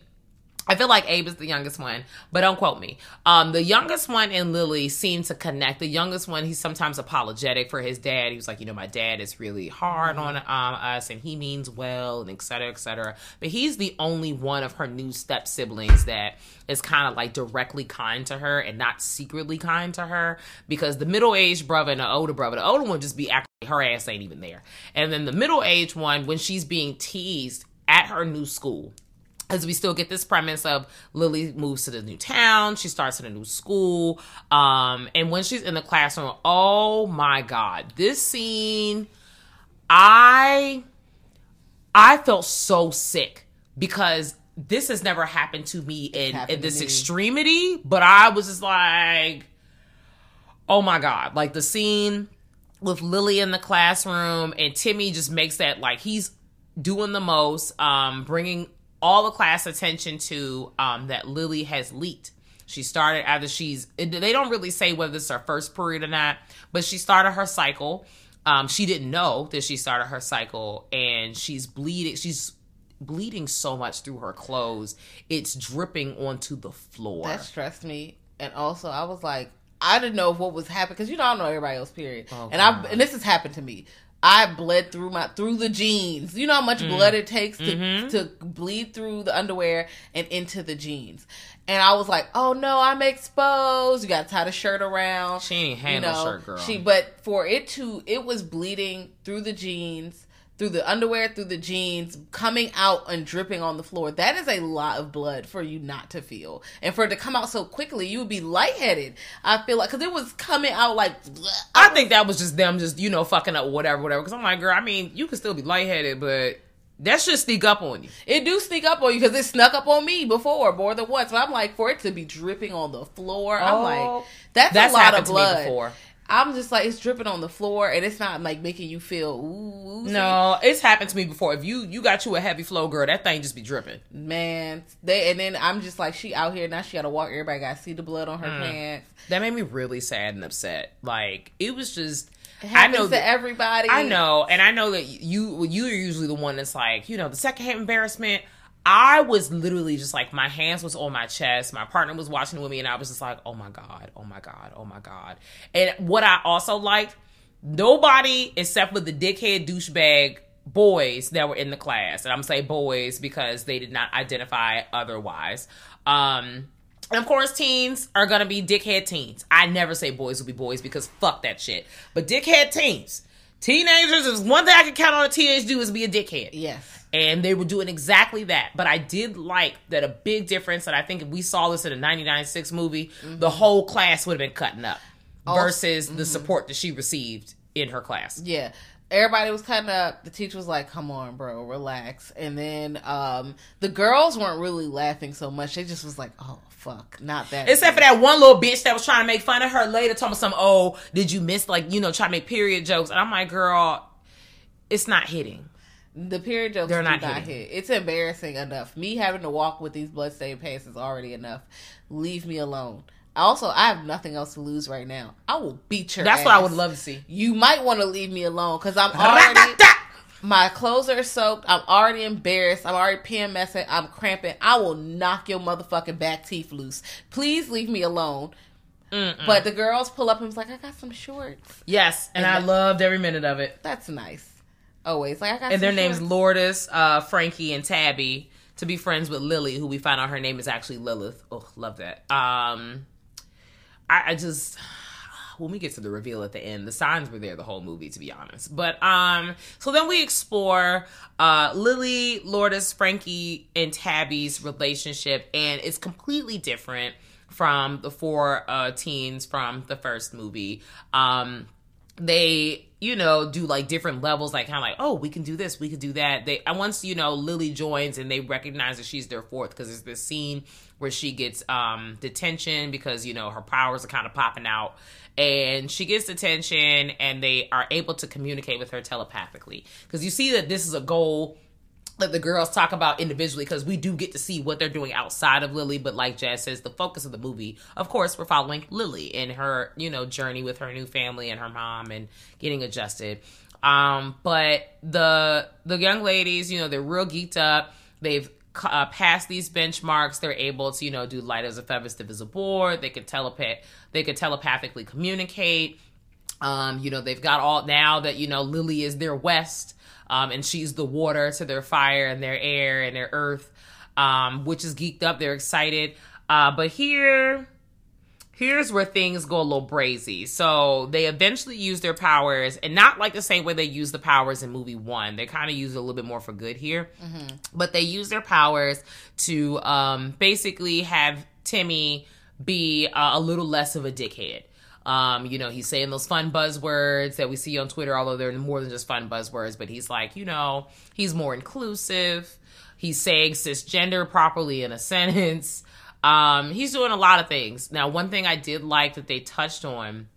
I feel like Abe is the youngest one, but don't quote me. Um, the youngest one and Lily seem to connect. The youngest one, he's sometimes apologetic for his dad. He was like, you know, my dad is really hard on um, us, and he means well, and et cetera, et cetera. But he's the only one of her new step siblings that is kind of like directly kind to her and not secretly kind to her. Because the middle aged brother and the older brother, the older one just be acting her ass ain't even there, and then the middle aged one, when she's being teased at her new school as we still get this premise of Lily moves to the new town, she starts in a new school, um, and when she's in the classroom, oh my god, this scene, I, I felt so sick because this has never happened to me in, in this extremity, but I was just like, oh my god, like the scene with Lily in the classroom and Timmy just makes that like he's doing the most, um, bringing all the class attention to um, that Lily has leaked. She started after she's. They don't really say whether it's her first period or not, but she started her cycle. Um, she didn't know that she started her cycle, and she's bleeding. She's bleeding so much through her clothes, it's dripping onto the floor. That stressed me, and also I was like, I didn't know what was happening because you know I don't know everybody else. Period. and I and this has happened to me. I bled through my through the jeans. You know how much mm. blood it takes to mm-hmm. to bleed through the underwear and into the jeans. And I was like, "Oh no, I'm exposed." You got to tie the shirt around. She ain't had no shirt, girl. She, but for it to, it was bleeding through the jeans, through the underwear, through the jeans, coming out and dripping on the floor. That is a lot of blood for you not to feel, and for it to come out so quickly, you would be lightheaded. I feel like because it was coming out like. I think that was just them, just you know, fucking up whatever, whatever. Because I'm like, girl, I mean, you can still be lightheaded, but that should sneak up on you. It do sneak up on you because it snuck up on me before more than once. But I'm like, for it to be dripping on the floor, I'm Oh. like, that's, That's a lot of blood. I'm just like, it's dripping on the floor, and it's not like making you feel ooh. No, it's happened to me before. If you you got you a heavy flow, girl, that thing just be dripping. man. They and then I'm just like, she out here now. She got to walk. Everybody got to see the blood on her Mm. pants. That made me really sad and upset. Like it was just. It I know to that- everybody. I know, and I know that you you are usually the one that's like, you know, the secondhand embarrassment. I was literally just like my hands was on my chest. My partner was watching with me, and I was just like, oh my god, oh my god, oh my god. And what I also liked, nobody except for the dickhead douchebag boys that were in the class, and I'm gonna say boys because they did not identify otherwise. Um, and of course, teens are gonna be dickhead teens. I never say boys will be boys because fuck that shit. But dickhead teens, teenagers is one thing I can count on a teenage do is be a dickhead. Yes. And they were doing exactly that. But I did like that a big difference, and I think if we saw this in a 99.6 movie, the whole class would have been cutting up versus the support that she received in her class. Yeah. Everybody was cutting up. The teacher was like, "Come on, bro, relax." And then um the girls weren't really laughing so much. They just was like, "Oh fuck, not that." Except for that one little bitch that was trying to make fun of her later, talking some, oh, did you miss, like, you know, trying to make period jokes. And I'm like, girl, it's not hitting. The period jokes They're not not, hit. It's embarrassing enough. Me having to walk with these bloodstained pants is already enough. Leave me alone. Also, I have nothing else to lose right now. I will beat your. That's what I would love to see. You might want to leave me alone because I'm already. My clothes are soaked. I'm already embarrassed. I'm already PMSing. I'm cramping. I will knock your motherfucking back teeth loose. Please leave me alone. But the girls pull up and was like, I got some shorts. Yes, and I And that- loved every minute of it. That's nice. Always like I got. And their names shorts. Lourdes, uh, Frankie, and Tabby to be friends with Lily, who we find out her name is actually Lilith. Oh, love that. Um, I, I just when we get to the reveal at the end, the signs were there the whole movie, to be honest. But um, so then we explore uh Lily, Lourdes, Frankie, and Tabby's relationship, and it's completely different from the four uh teens from the first movie. Um, they you know, do like different levels, like kind of like, oh, we can do this, we can do that. They, and once you know Lily joins and they recognize that she's their fourth, because there's this scene where she gets um detention because you know her powers are kind of popping out, and she gets detention, and they are able to communicate with her telepathically, because you see that this is a goal that the girls talk about individually because we do get to see what they're doing outside of Lily. But like Jazz says, the focus of the movie, of course, we're following Lily and her, you know, journey with her new family and her mom and getting adjusted. Um, but the the young ladies, you know, they're real geeked up. They've uh, passed these benchmarks. They're able to, you know, do light as a feather, stiff as a board. They can telepath. They can telepathically communicate. Um, you know, they've got all now that you know Lily is their West um, and she's the water to their fire and their air and their earth, um, which is geeked up. They're excited. Uh, but here, here's where things go a little brazy. So they eventually use their powers, and not like the same way they use the powers in movie one. They kind of use it a little bit more for good here, but they use their powers to um, basically have Timmy be uh, a little less of a dickhead. Um, you know, he's saying those fun buzzwords that we see on Twitter, although they're more than just fun buzzwords, but he's like, you know, he's more inclusive. He's saying cisgender properly in a sentence. Um, he's doing a lot of things. Now, one thing I did like that they touched on,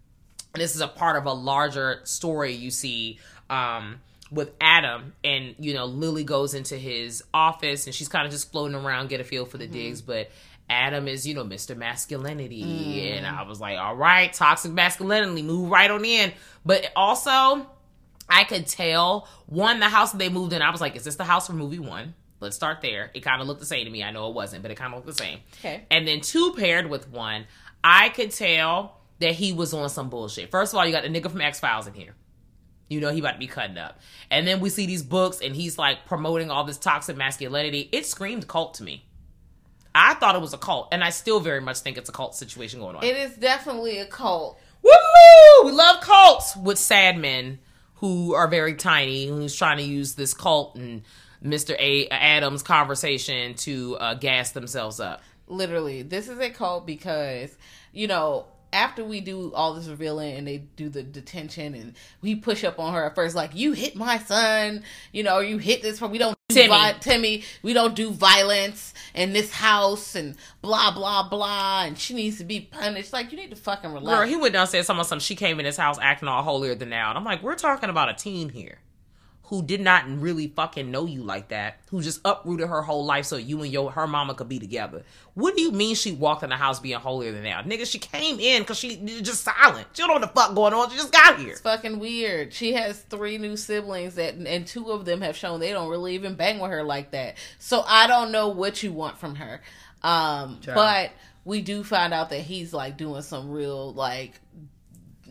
and this is a part of a larger story you see um, with Adam, and you know, Lily goes into his office and she's kind of just floating around, get a feel for the digs, but Adam is, you know, Mr. Masculinity. Mm. And I was like, all right, toxic masculinity, move right on in. But also, I could tell one, the house they moved in, I was like, is this the house from movie one? Let's start there. It kind of looked the same to me. I know it wasn't, but it kind of looked the same. Okay. And then two paired with one, I could tell that he was on some bullshit. First of all, you got the nigga from X Files in here. You know he about to be cutting up. And then we see these books and he's like promoting all this toxic masculinity. It screamed cult to me. I thought it was a cult, and I still very much think it's a cult situation going on. It is definitely a cult. Woo! We love cults with sad men who are very tiny, who's trying to use this cult and Mr. A Adams conversation to uh, gas themselves up. Literally, this is a cult because you know after we do all this revealing and they do the detention and we push up on her at first like you hit my son you know you hit this we don't do Timmy. vi- Timmy we don't do violence in this house and blah blah blah and she needs to be punished like you need to fucking relax Girl, he went down and said something, something. She came in his house acting all holier than thou. And I'm like, we're talking about a teen here who did not really fucking know you like that, who just uprooted her whole life so you and your her mama could be together. What do you mean she walked in the house being holier than thou? Nigga, she came in because she just silent. She don't know what the fuck going on. She just got here. It's fucking weird. She has three new siblings that, and two of them have shown they don't really even bang with her like that. So I don't know what you want from her. Um, but we do find out that he's like doing some real like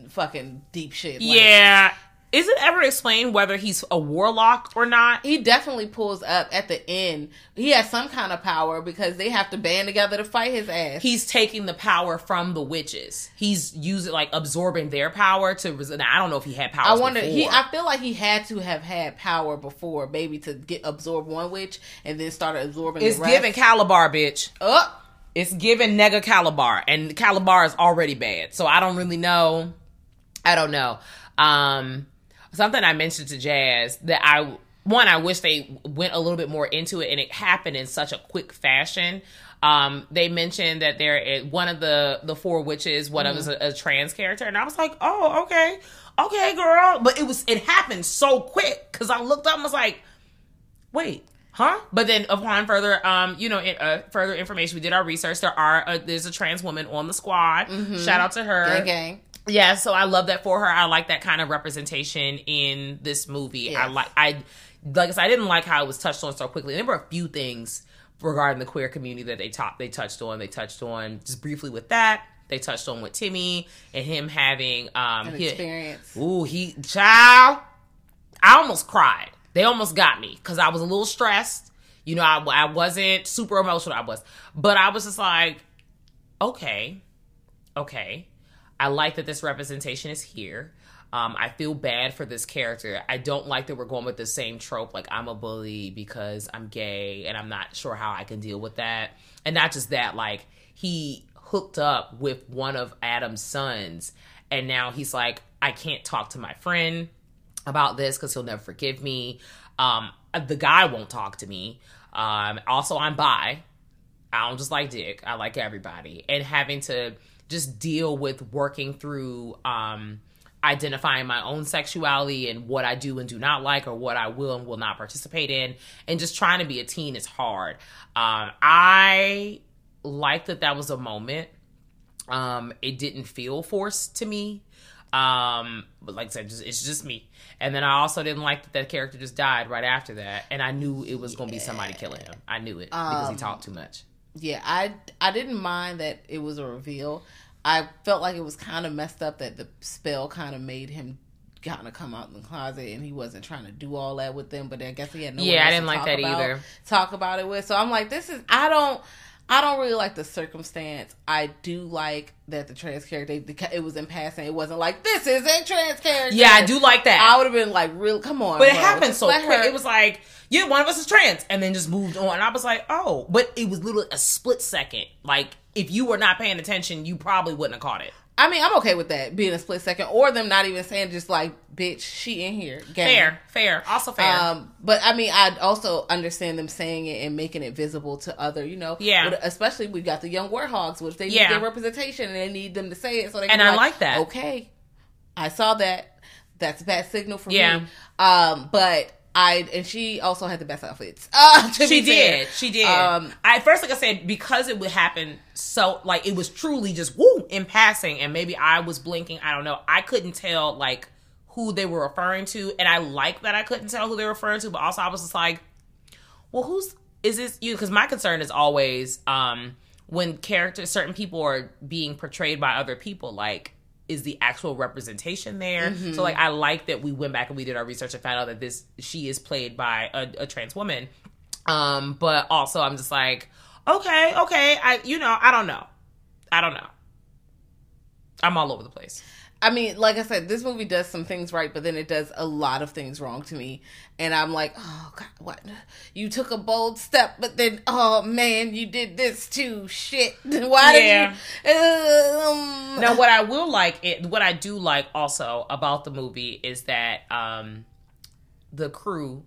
fucking deep shit. Like, Yeah. Is it ever explained whether he's a warlock or not? He definitely pulls up at the end. He has some kind of power because they have to band together to fight his ass. He's taking the power from the witches. He's using like absorbing their power to. res- Now, I don't know if he had power. I wonder. Before. He, I feel like he had to have had power before, maybe to get absorb one witch and then started absorbing. it's giving Calabar, bitch. up. It's giving Nega Calabar, and Calabar is already bad. So I don't really know. I don't know. Um, something I mentioned to Jazz that I one I wish they went a little bit more into it, and it happened in such a quick fashion. Um, they mentioned that there one of the the four witches, one of them is a, a trans character, and I was like, oh, okay, okay, girl. But it was it happened so quick because I looked up and was like, wait huh? But then upon further um you know in, uh, further information we did our research. There are uh there's a trans woman on the squad. Shout out to her. Gang, gang. Yeah so i love that for her i like that kind of representation in this movie i like i like i said i didn't like how it was touched on so quickly there were a few things regarding the queer community that they talked they touched on they touched on just briefly with that they touched on with timmy and him having um An he- experience. Ooh, he child. I almost cried. They almost got me because I was a little stressed. You know, I, I wasn't super emotional. I was, but I was just like, okay, okay. I like that this representation is here. Um, I feel bad for this character. I don't like that we're going with the same trope, like I'm a bully because I'm gay and I'm not sure how I can deal with that. And not just that, like he hooked up with one of Adam's sons, and now he's like, I can't talk to my friend about this because he'll never forgive me. Um, the guy won't talk to me. Um, also, I'm bi. I don't just like dick. I like everybody. And having to just deal with working through um, identifying my own sexuality and what I do and do not like or what I will and will not participate in and just trying to be a teen is hard. Um, I like that that was a moment. Um, it didn't feel forced to me. Um, but like I said, just, it's just me. And then I also didn't like that that character just died right after that, and I knew it was going to be somebody killing him. I knew it because he talked too much. yeah, I I didn't mind that it was a reveal. I felt like it was kind of messed up that the spell kind of made him kind of come out in the closet and he wasn't trying to do all that with them. But I guess he had no. Yeah, I didn't to like that about- either. Talk about it with. So I'm like, this is I don't. I don't really like the circumstance. I do like that the trans character. They, it was in passing. It wasn't like this is a trans character. Yeah, I do like that. I would have been like, real. Come on, But it bro, happened so quick. her- It was like, yeah, one of us is trans, and then just moved on. And I was like, oh, but it was literally a split second. Like, if you were not paying attention, you probably wouldn't have caught it. I mean, I'm okay with that being a split second, or them not even saying just like, "Bitch, she in here." Gang. Fair, fair, also fair. Um, but I mean, I also understand them saying it and making it visible to other, you know, Yeah. Especially we got the young warthogs, which they Yeah. need their representation and they need them to say it so they. And I like that. Okay, I saw that. That's a bad signal for Yeah. me. Um, but I and she also had the best outfits. Uh, she did. She did. Um, I first, like I said, because it would happen so, like it was truly just woo in passing, and maybe I was blinking. I don't know. I couldn't tell like who they were referring to, and I like that I couldn't tell who they were referring to. But also, I was just like, well, who's is this you? Because my concern is always um when characters, certain people are being portrayed by other people, like. Is the actual representation there? So, like, I like that we went back and we did our research and found out that this she is played by a, a trans woman. Um, but also I'm just like, okay, okay, I you know, I don't know. I don't know. I'm all over the place. I mean, like I said, this movie does some things right, but then it does a lot of things wrong to me. And I'm like, oh god, what? You took a bold step, but then, oh man, you did this too. Shit. Why Yeah. did you? Um, Now what I will like it what I do like also about the movie is that um the crew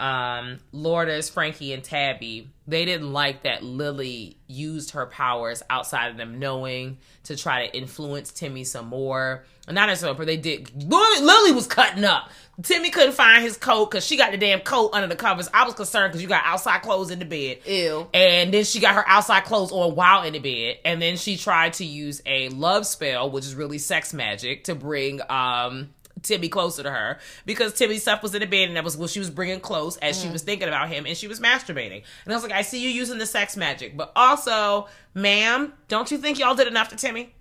um Lourdes, Frankie and Tabby, they didn't like that Lily used her powers outside of them knowing to try to influence Timmy some more. Not necessarily, but they did. Lily, Lily was cutting up. Timmy couldn't find his coat because she got the damn coat under the covers. I was concerned because you got outside clothes in the bed. Ew. And then she got her outside clothes on while in the bed. And then she tried to use a love spell, which is really sex magic, to bring um Timmy closer to her because Timmy's stuff was in the bed and that was what she was bringing close as she was thinking about him and she was masturbating. And I was like, I see you using the sex magic, but also, ma'am, don't you think y'all did enough to Timmy?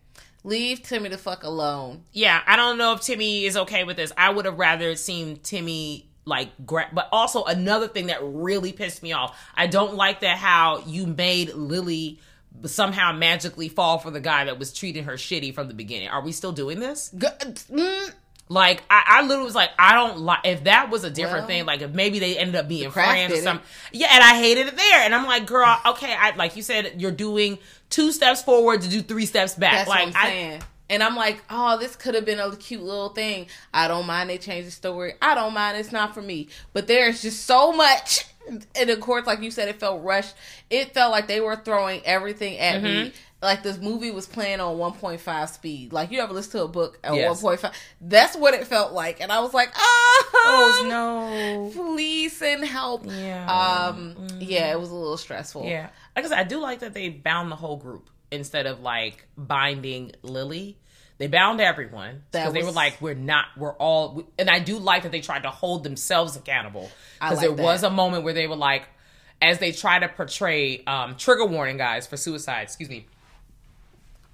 Leave Timmy the fuck alone. yeah, I don't know if Timmy is okay with this. I would have rather seen Timmy like gra- but also another thing that really pissed me off. I don't like that how you made Lily somehow magically fall for the guy that was treating her shitty from the beginning. Are we still doing this? G- mm, Like I, I literally was like, I don't like if that was a different Well, thing. Like if maybe they ended up being friends or did it. something. Yeah, and I hated it there. And I'm like, girl, okay, I like you said, you're doing two steps forward to do three steps back. That's like what I'm saying. And I'm like, oh, this could have been a cute little thing. I don't mind they changed the story. I don't mind. It's not for me. But there's just so much. And of course, like you said, it felt rushed. It felt like they were throwing everything at Mm-hmm. me. Like this movie was playing on 1.5 speed. Like you ever listen to a book at Yes. 1.5? That's what it felt like. And I was like, oh, no. please send help. Yeah. Um, yeah, it was a little stressful. Yeah. Like I said, I do like that they bound the whole group instead of like binding Lily. They bound everyone That because they were like, "We're not. We're all." And I do like that they tried to hold themselves accountable because like there was a moment where they were like, as they try to portray um, trigger warning guys for suicide. Excuse me.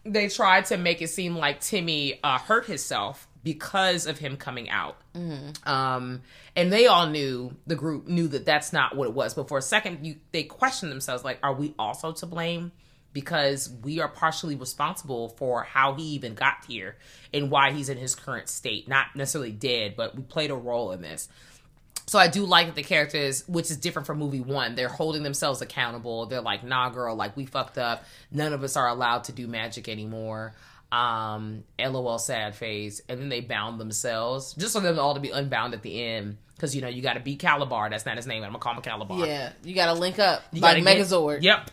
They tried to make it seem like Timmy uh, hurt himself because of him coming out. Um, and they all knew the group knew that that's not what it was. But for a second, you they questioned themselves, like, are we also to blame? Because we are partially responsible for how he even got here and why he's in his current state. Not necessarily dead, but we played a role in this. So I do like that the characters, which is different from movie one, they're holding themselves accountable. They're like, nah, girl, like we fucked up. None of us are allowed to do magic anymore. um, LOL sad face, and then they bound themselves just for them all to be unbound at the end. Because you know you got to beat Calabar. That's not his name. I'm gonna call him Calabar. Yeah, you gotta link up You like gotta get- Megazord. Yep.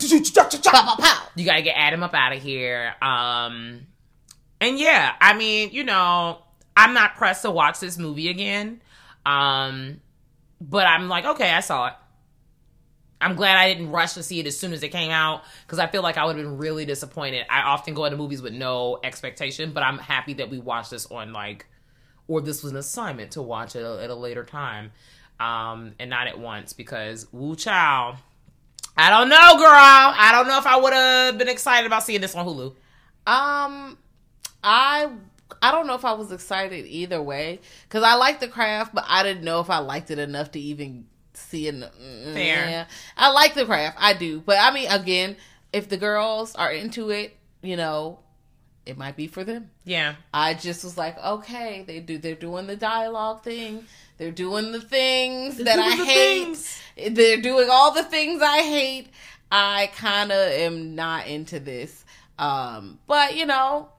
Pow, pow, pow. You gotta get Adam up out of here. Um, and yeah, I mean, you know, I'm not pressed to watch this movie again. Um, but I'm like, okay, I saw it. I'm glad I didn't rush to see it as soon as it came out because I feel like I would have been really disappointed. I often go into movies with no expectation, but I'm happy that we watched this on like, or this was an assignment to watch it at a later time, um, and not at once because Wu Chow. I don't know, girl. I don't know if I would have been excited about seeing this on Hulu. Um, I I don't know if I was excited either way because I like the craft, but I didn't know if I liked it enough to even see it. Mm, Fair. Yeah, I like the craft, I do, but I mean, again, if the girls are into it, you know, it might be for them. Yeah. I just was like, okay, they do. They're doing the dialogue thing. They're doing the things that I the hate. things. They're doing all the things I hate. I kind of am not into this. Um, but you know,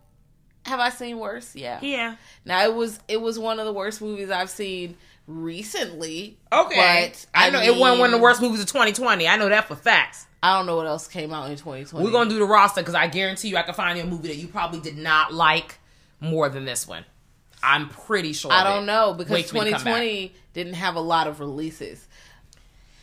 have I seen worse? Yeah. Yeah. Now it was it was one of the worst movies I've seen recently. Okay. But I know it wasn't one of the worst movies of 2020. I know that for facts. I don't know what else came out in 2020. We're gonna do the roster because I guarantee you I can find you a movie that you probably did not like more than this one. I'm pretty sure. I don't know because Wait till we come back. 2020 didn't have a lot of releases.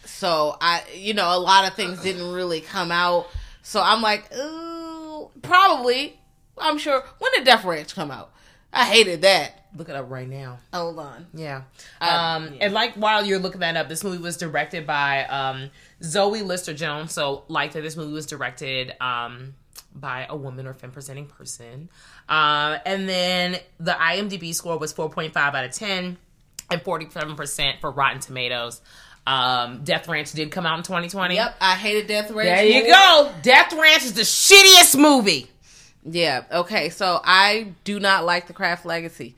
So I, you know, a lot of things didn't really come out. So I'm like, ooh, probably. I'm sure. When did Death Ranch come out? I hated that. Look it up right now. Hold on. Yeah. Um, Um, yeah. and like while you're looking that up, this movie was directed by um, Zoe Lister Jones. So like that, this movie was directed um, by a woman or femme presenting person. Uh, and then the IMDb score was 4.5 out of 10 and 47% for Rotten Tomatoes. Um, Death Ranch did come out in 2020. Yep, I hated Death Ranch. There you more. go. Death Ranch is the shittiest movie. Yeah. Okay. So I do not like the Craft Legacy.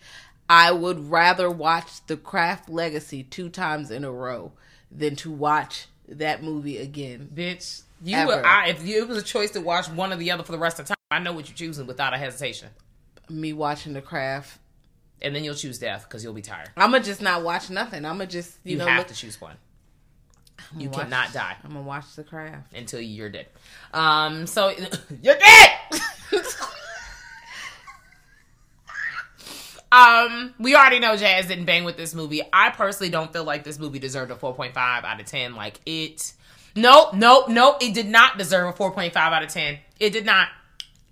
I would rather watch the Craft Legacy two times in a row than to watch that movie again. Bitch, you Ever. would, I, if you, it was a choice to watch one or the other for the rest of the time, I know what you're choosing without a hesitation. Me watching the Craft. And then you'll choose death because you'll be tired. I'ma just not watch nothing. I'ma just you, You, know have look, to choose one. You watch- cannot die I'm gonna watch the Craft. until you're dead. Um, so you're dead. um, we already know Jazz didn't bang with this movie. I personally don't feel like this movie deserved a 4.5 out of 10. Like it, nope, nope, nope. It did not deserve a 4.5 out of 10. It did not.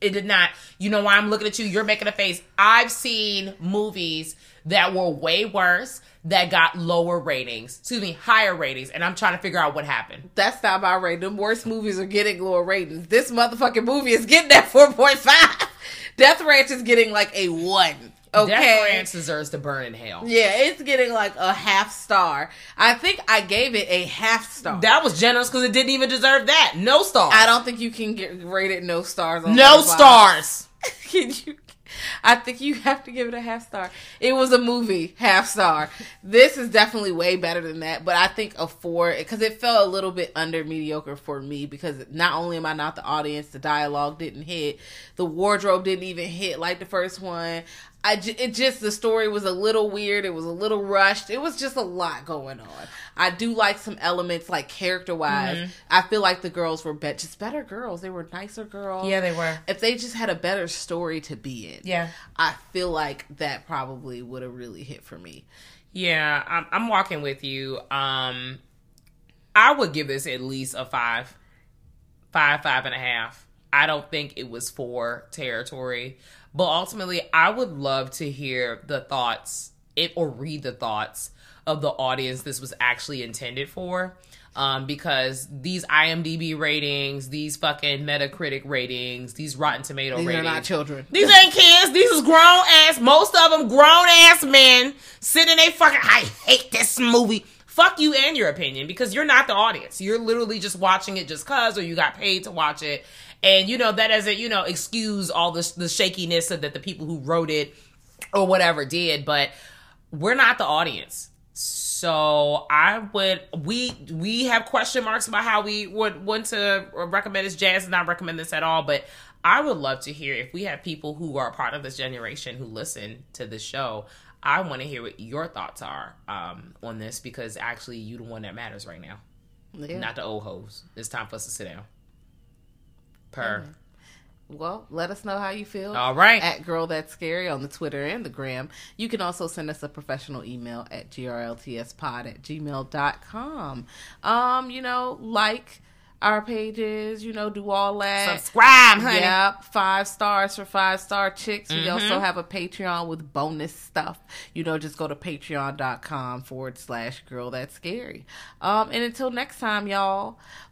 It did not. You know why I'm looking at you? You're making a face. I've seen movies that were way worse that got lower ratings. Excuse me, higher ratings, and I'm trying to figure out what happened. That's not my rating. The worst movies are getting lower ratings. This motherfucking movie is getting that 4.5. Death Ranch is getting like a one. Okay. Death Ranch deserves to burn in hell. Yeah, it's getting like a half star. I think I gave it a half star. That was generous because it didn't even deserve that. No stars. I don't think you can get rated no stars. On No stars. Can you? I think you have to give it a half star. It was a movie, half star. This is definitely way better than that, but I think a four because it felt a little bit under mediocre for me because not only am I not the audience, the dialogue didn't hit, the wardrobe didn't even hit like the first one. I j- it just the story was a little weird. It was a little rushed. It was just a lot going on. I do like some elements like character wise. Mm-hmm. I feel like the girls were be- just better girls. They were nicer girls Yeah, they were. if they just had a better story to be in, Yeah. I feel like that probably would have really hit for me. Yeah, I'm, I'm walking with you. Um, I would give this at least a five, five, five and a half. I don't think it was for territory, but ultimately, I would love to hear the thoughts, it or read the thoughts of the audience this was actually intended for. Um, because these IMDb ratings, these fucking Metacritic ratings, these Rotten Tomato These ratings, are not children. these ain't kids. These is grown ass. Most of them grown ass men sitting. They fucking. I hate this movie. Fuck you and your opinion because you're not the audience. You're literally just watching it just cause, or you got paid to watch it. And you know that doesn't you know excuse all the the shakiness of that the people who wrote it or whatever did. But we're not the audience. So I would we we have question marks about how we would want to recommend this jazz and not recommend this at all, but I would love to hear if we have people who are part of this generation who listen to the show. I want to hear what your thoughts are um, on this because actually, you're the one that matters right now, Yeah. not the old hoes. It's time for us to sit down. Per. Well, let us know how you feel. All right. At Girl That's Scary on the Twitter and the Gram. You can also send us a professional email at grltspod at gmail.com. Um, you know, like our pages, you know, do all that. Subscribe, honey. Yep, five stars for five star chicks. We Mm-hmm. also have a Patreon with bonus stuff. You know, just go to patreon.com forward slash girl that's scary. Um, and until next time, y'all.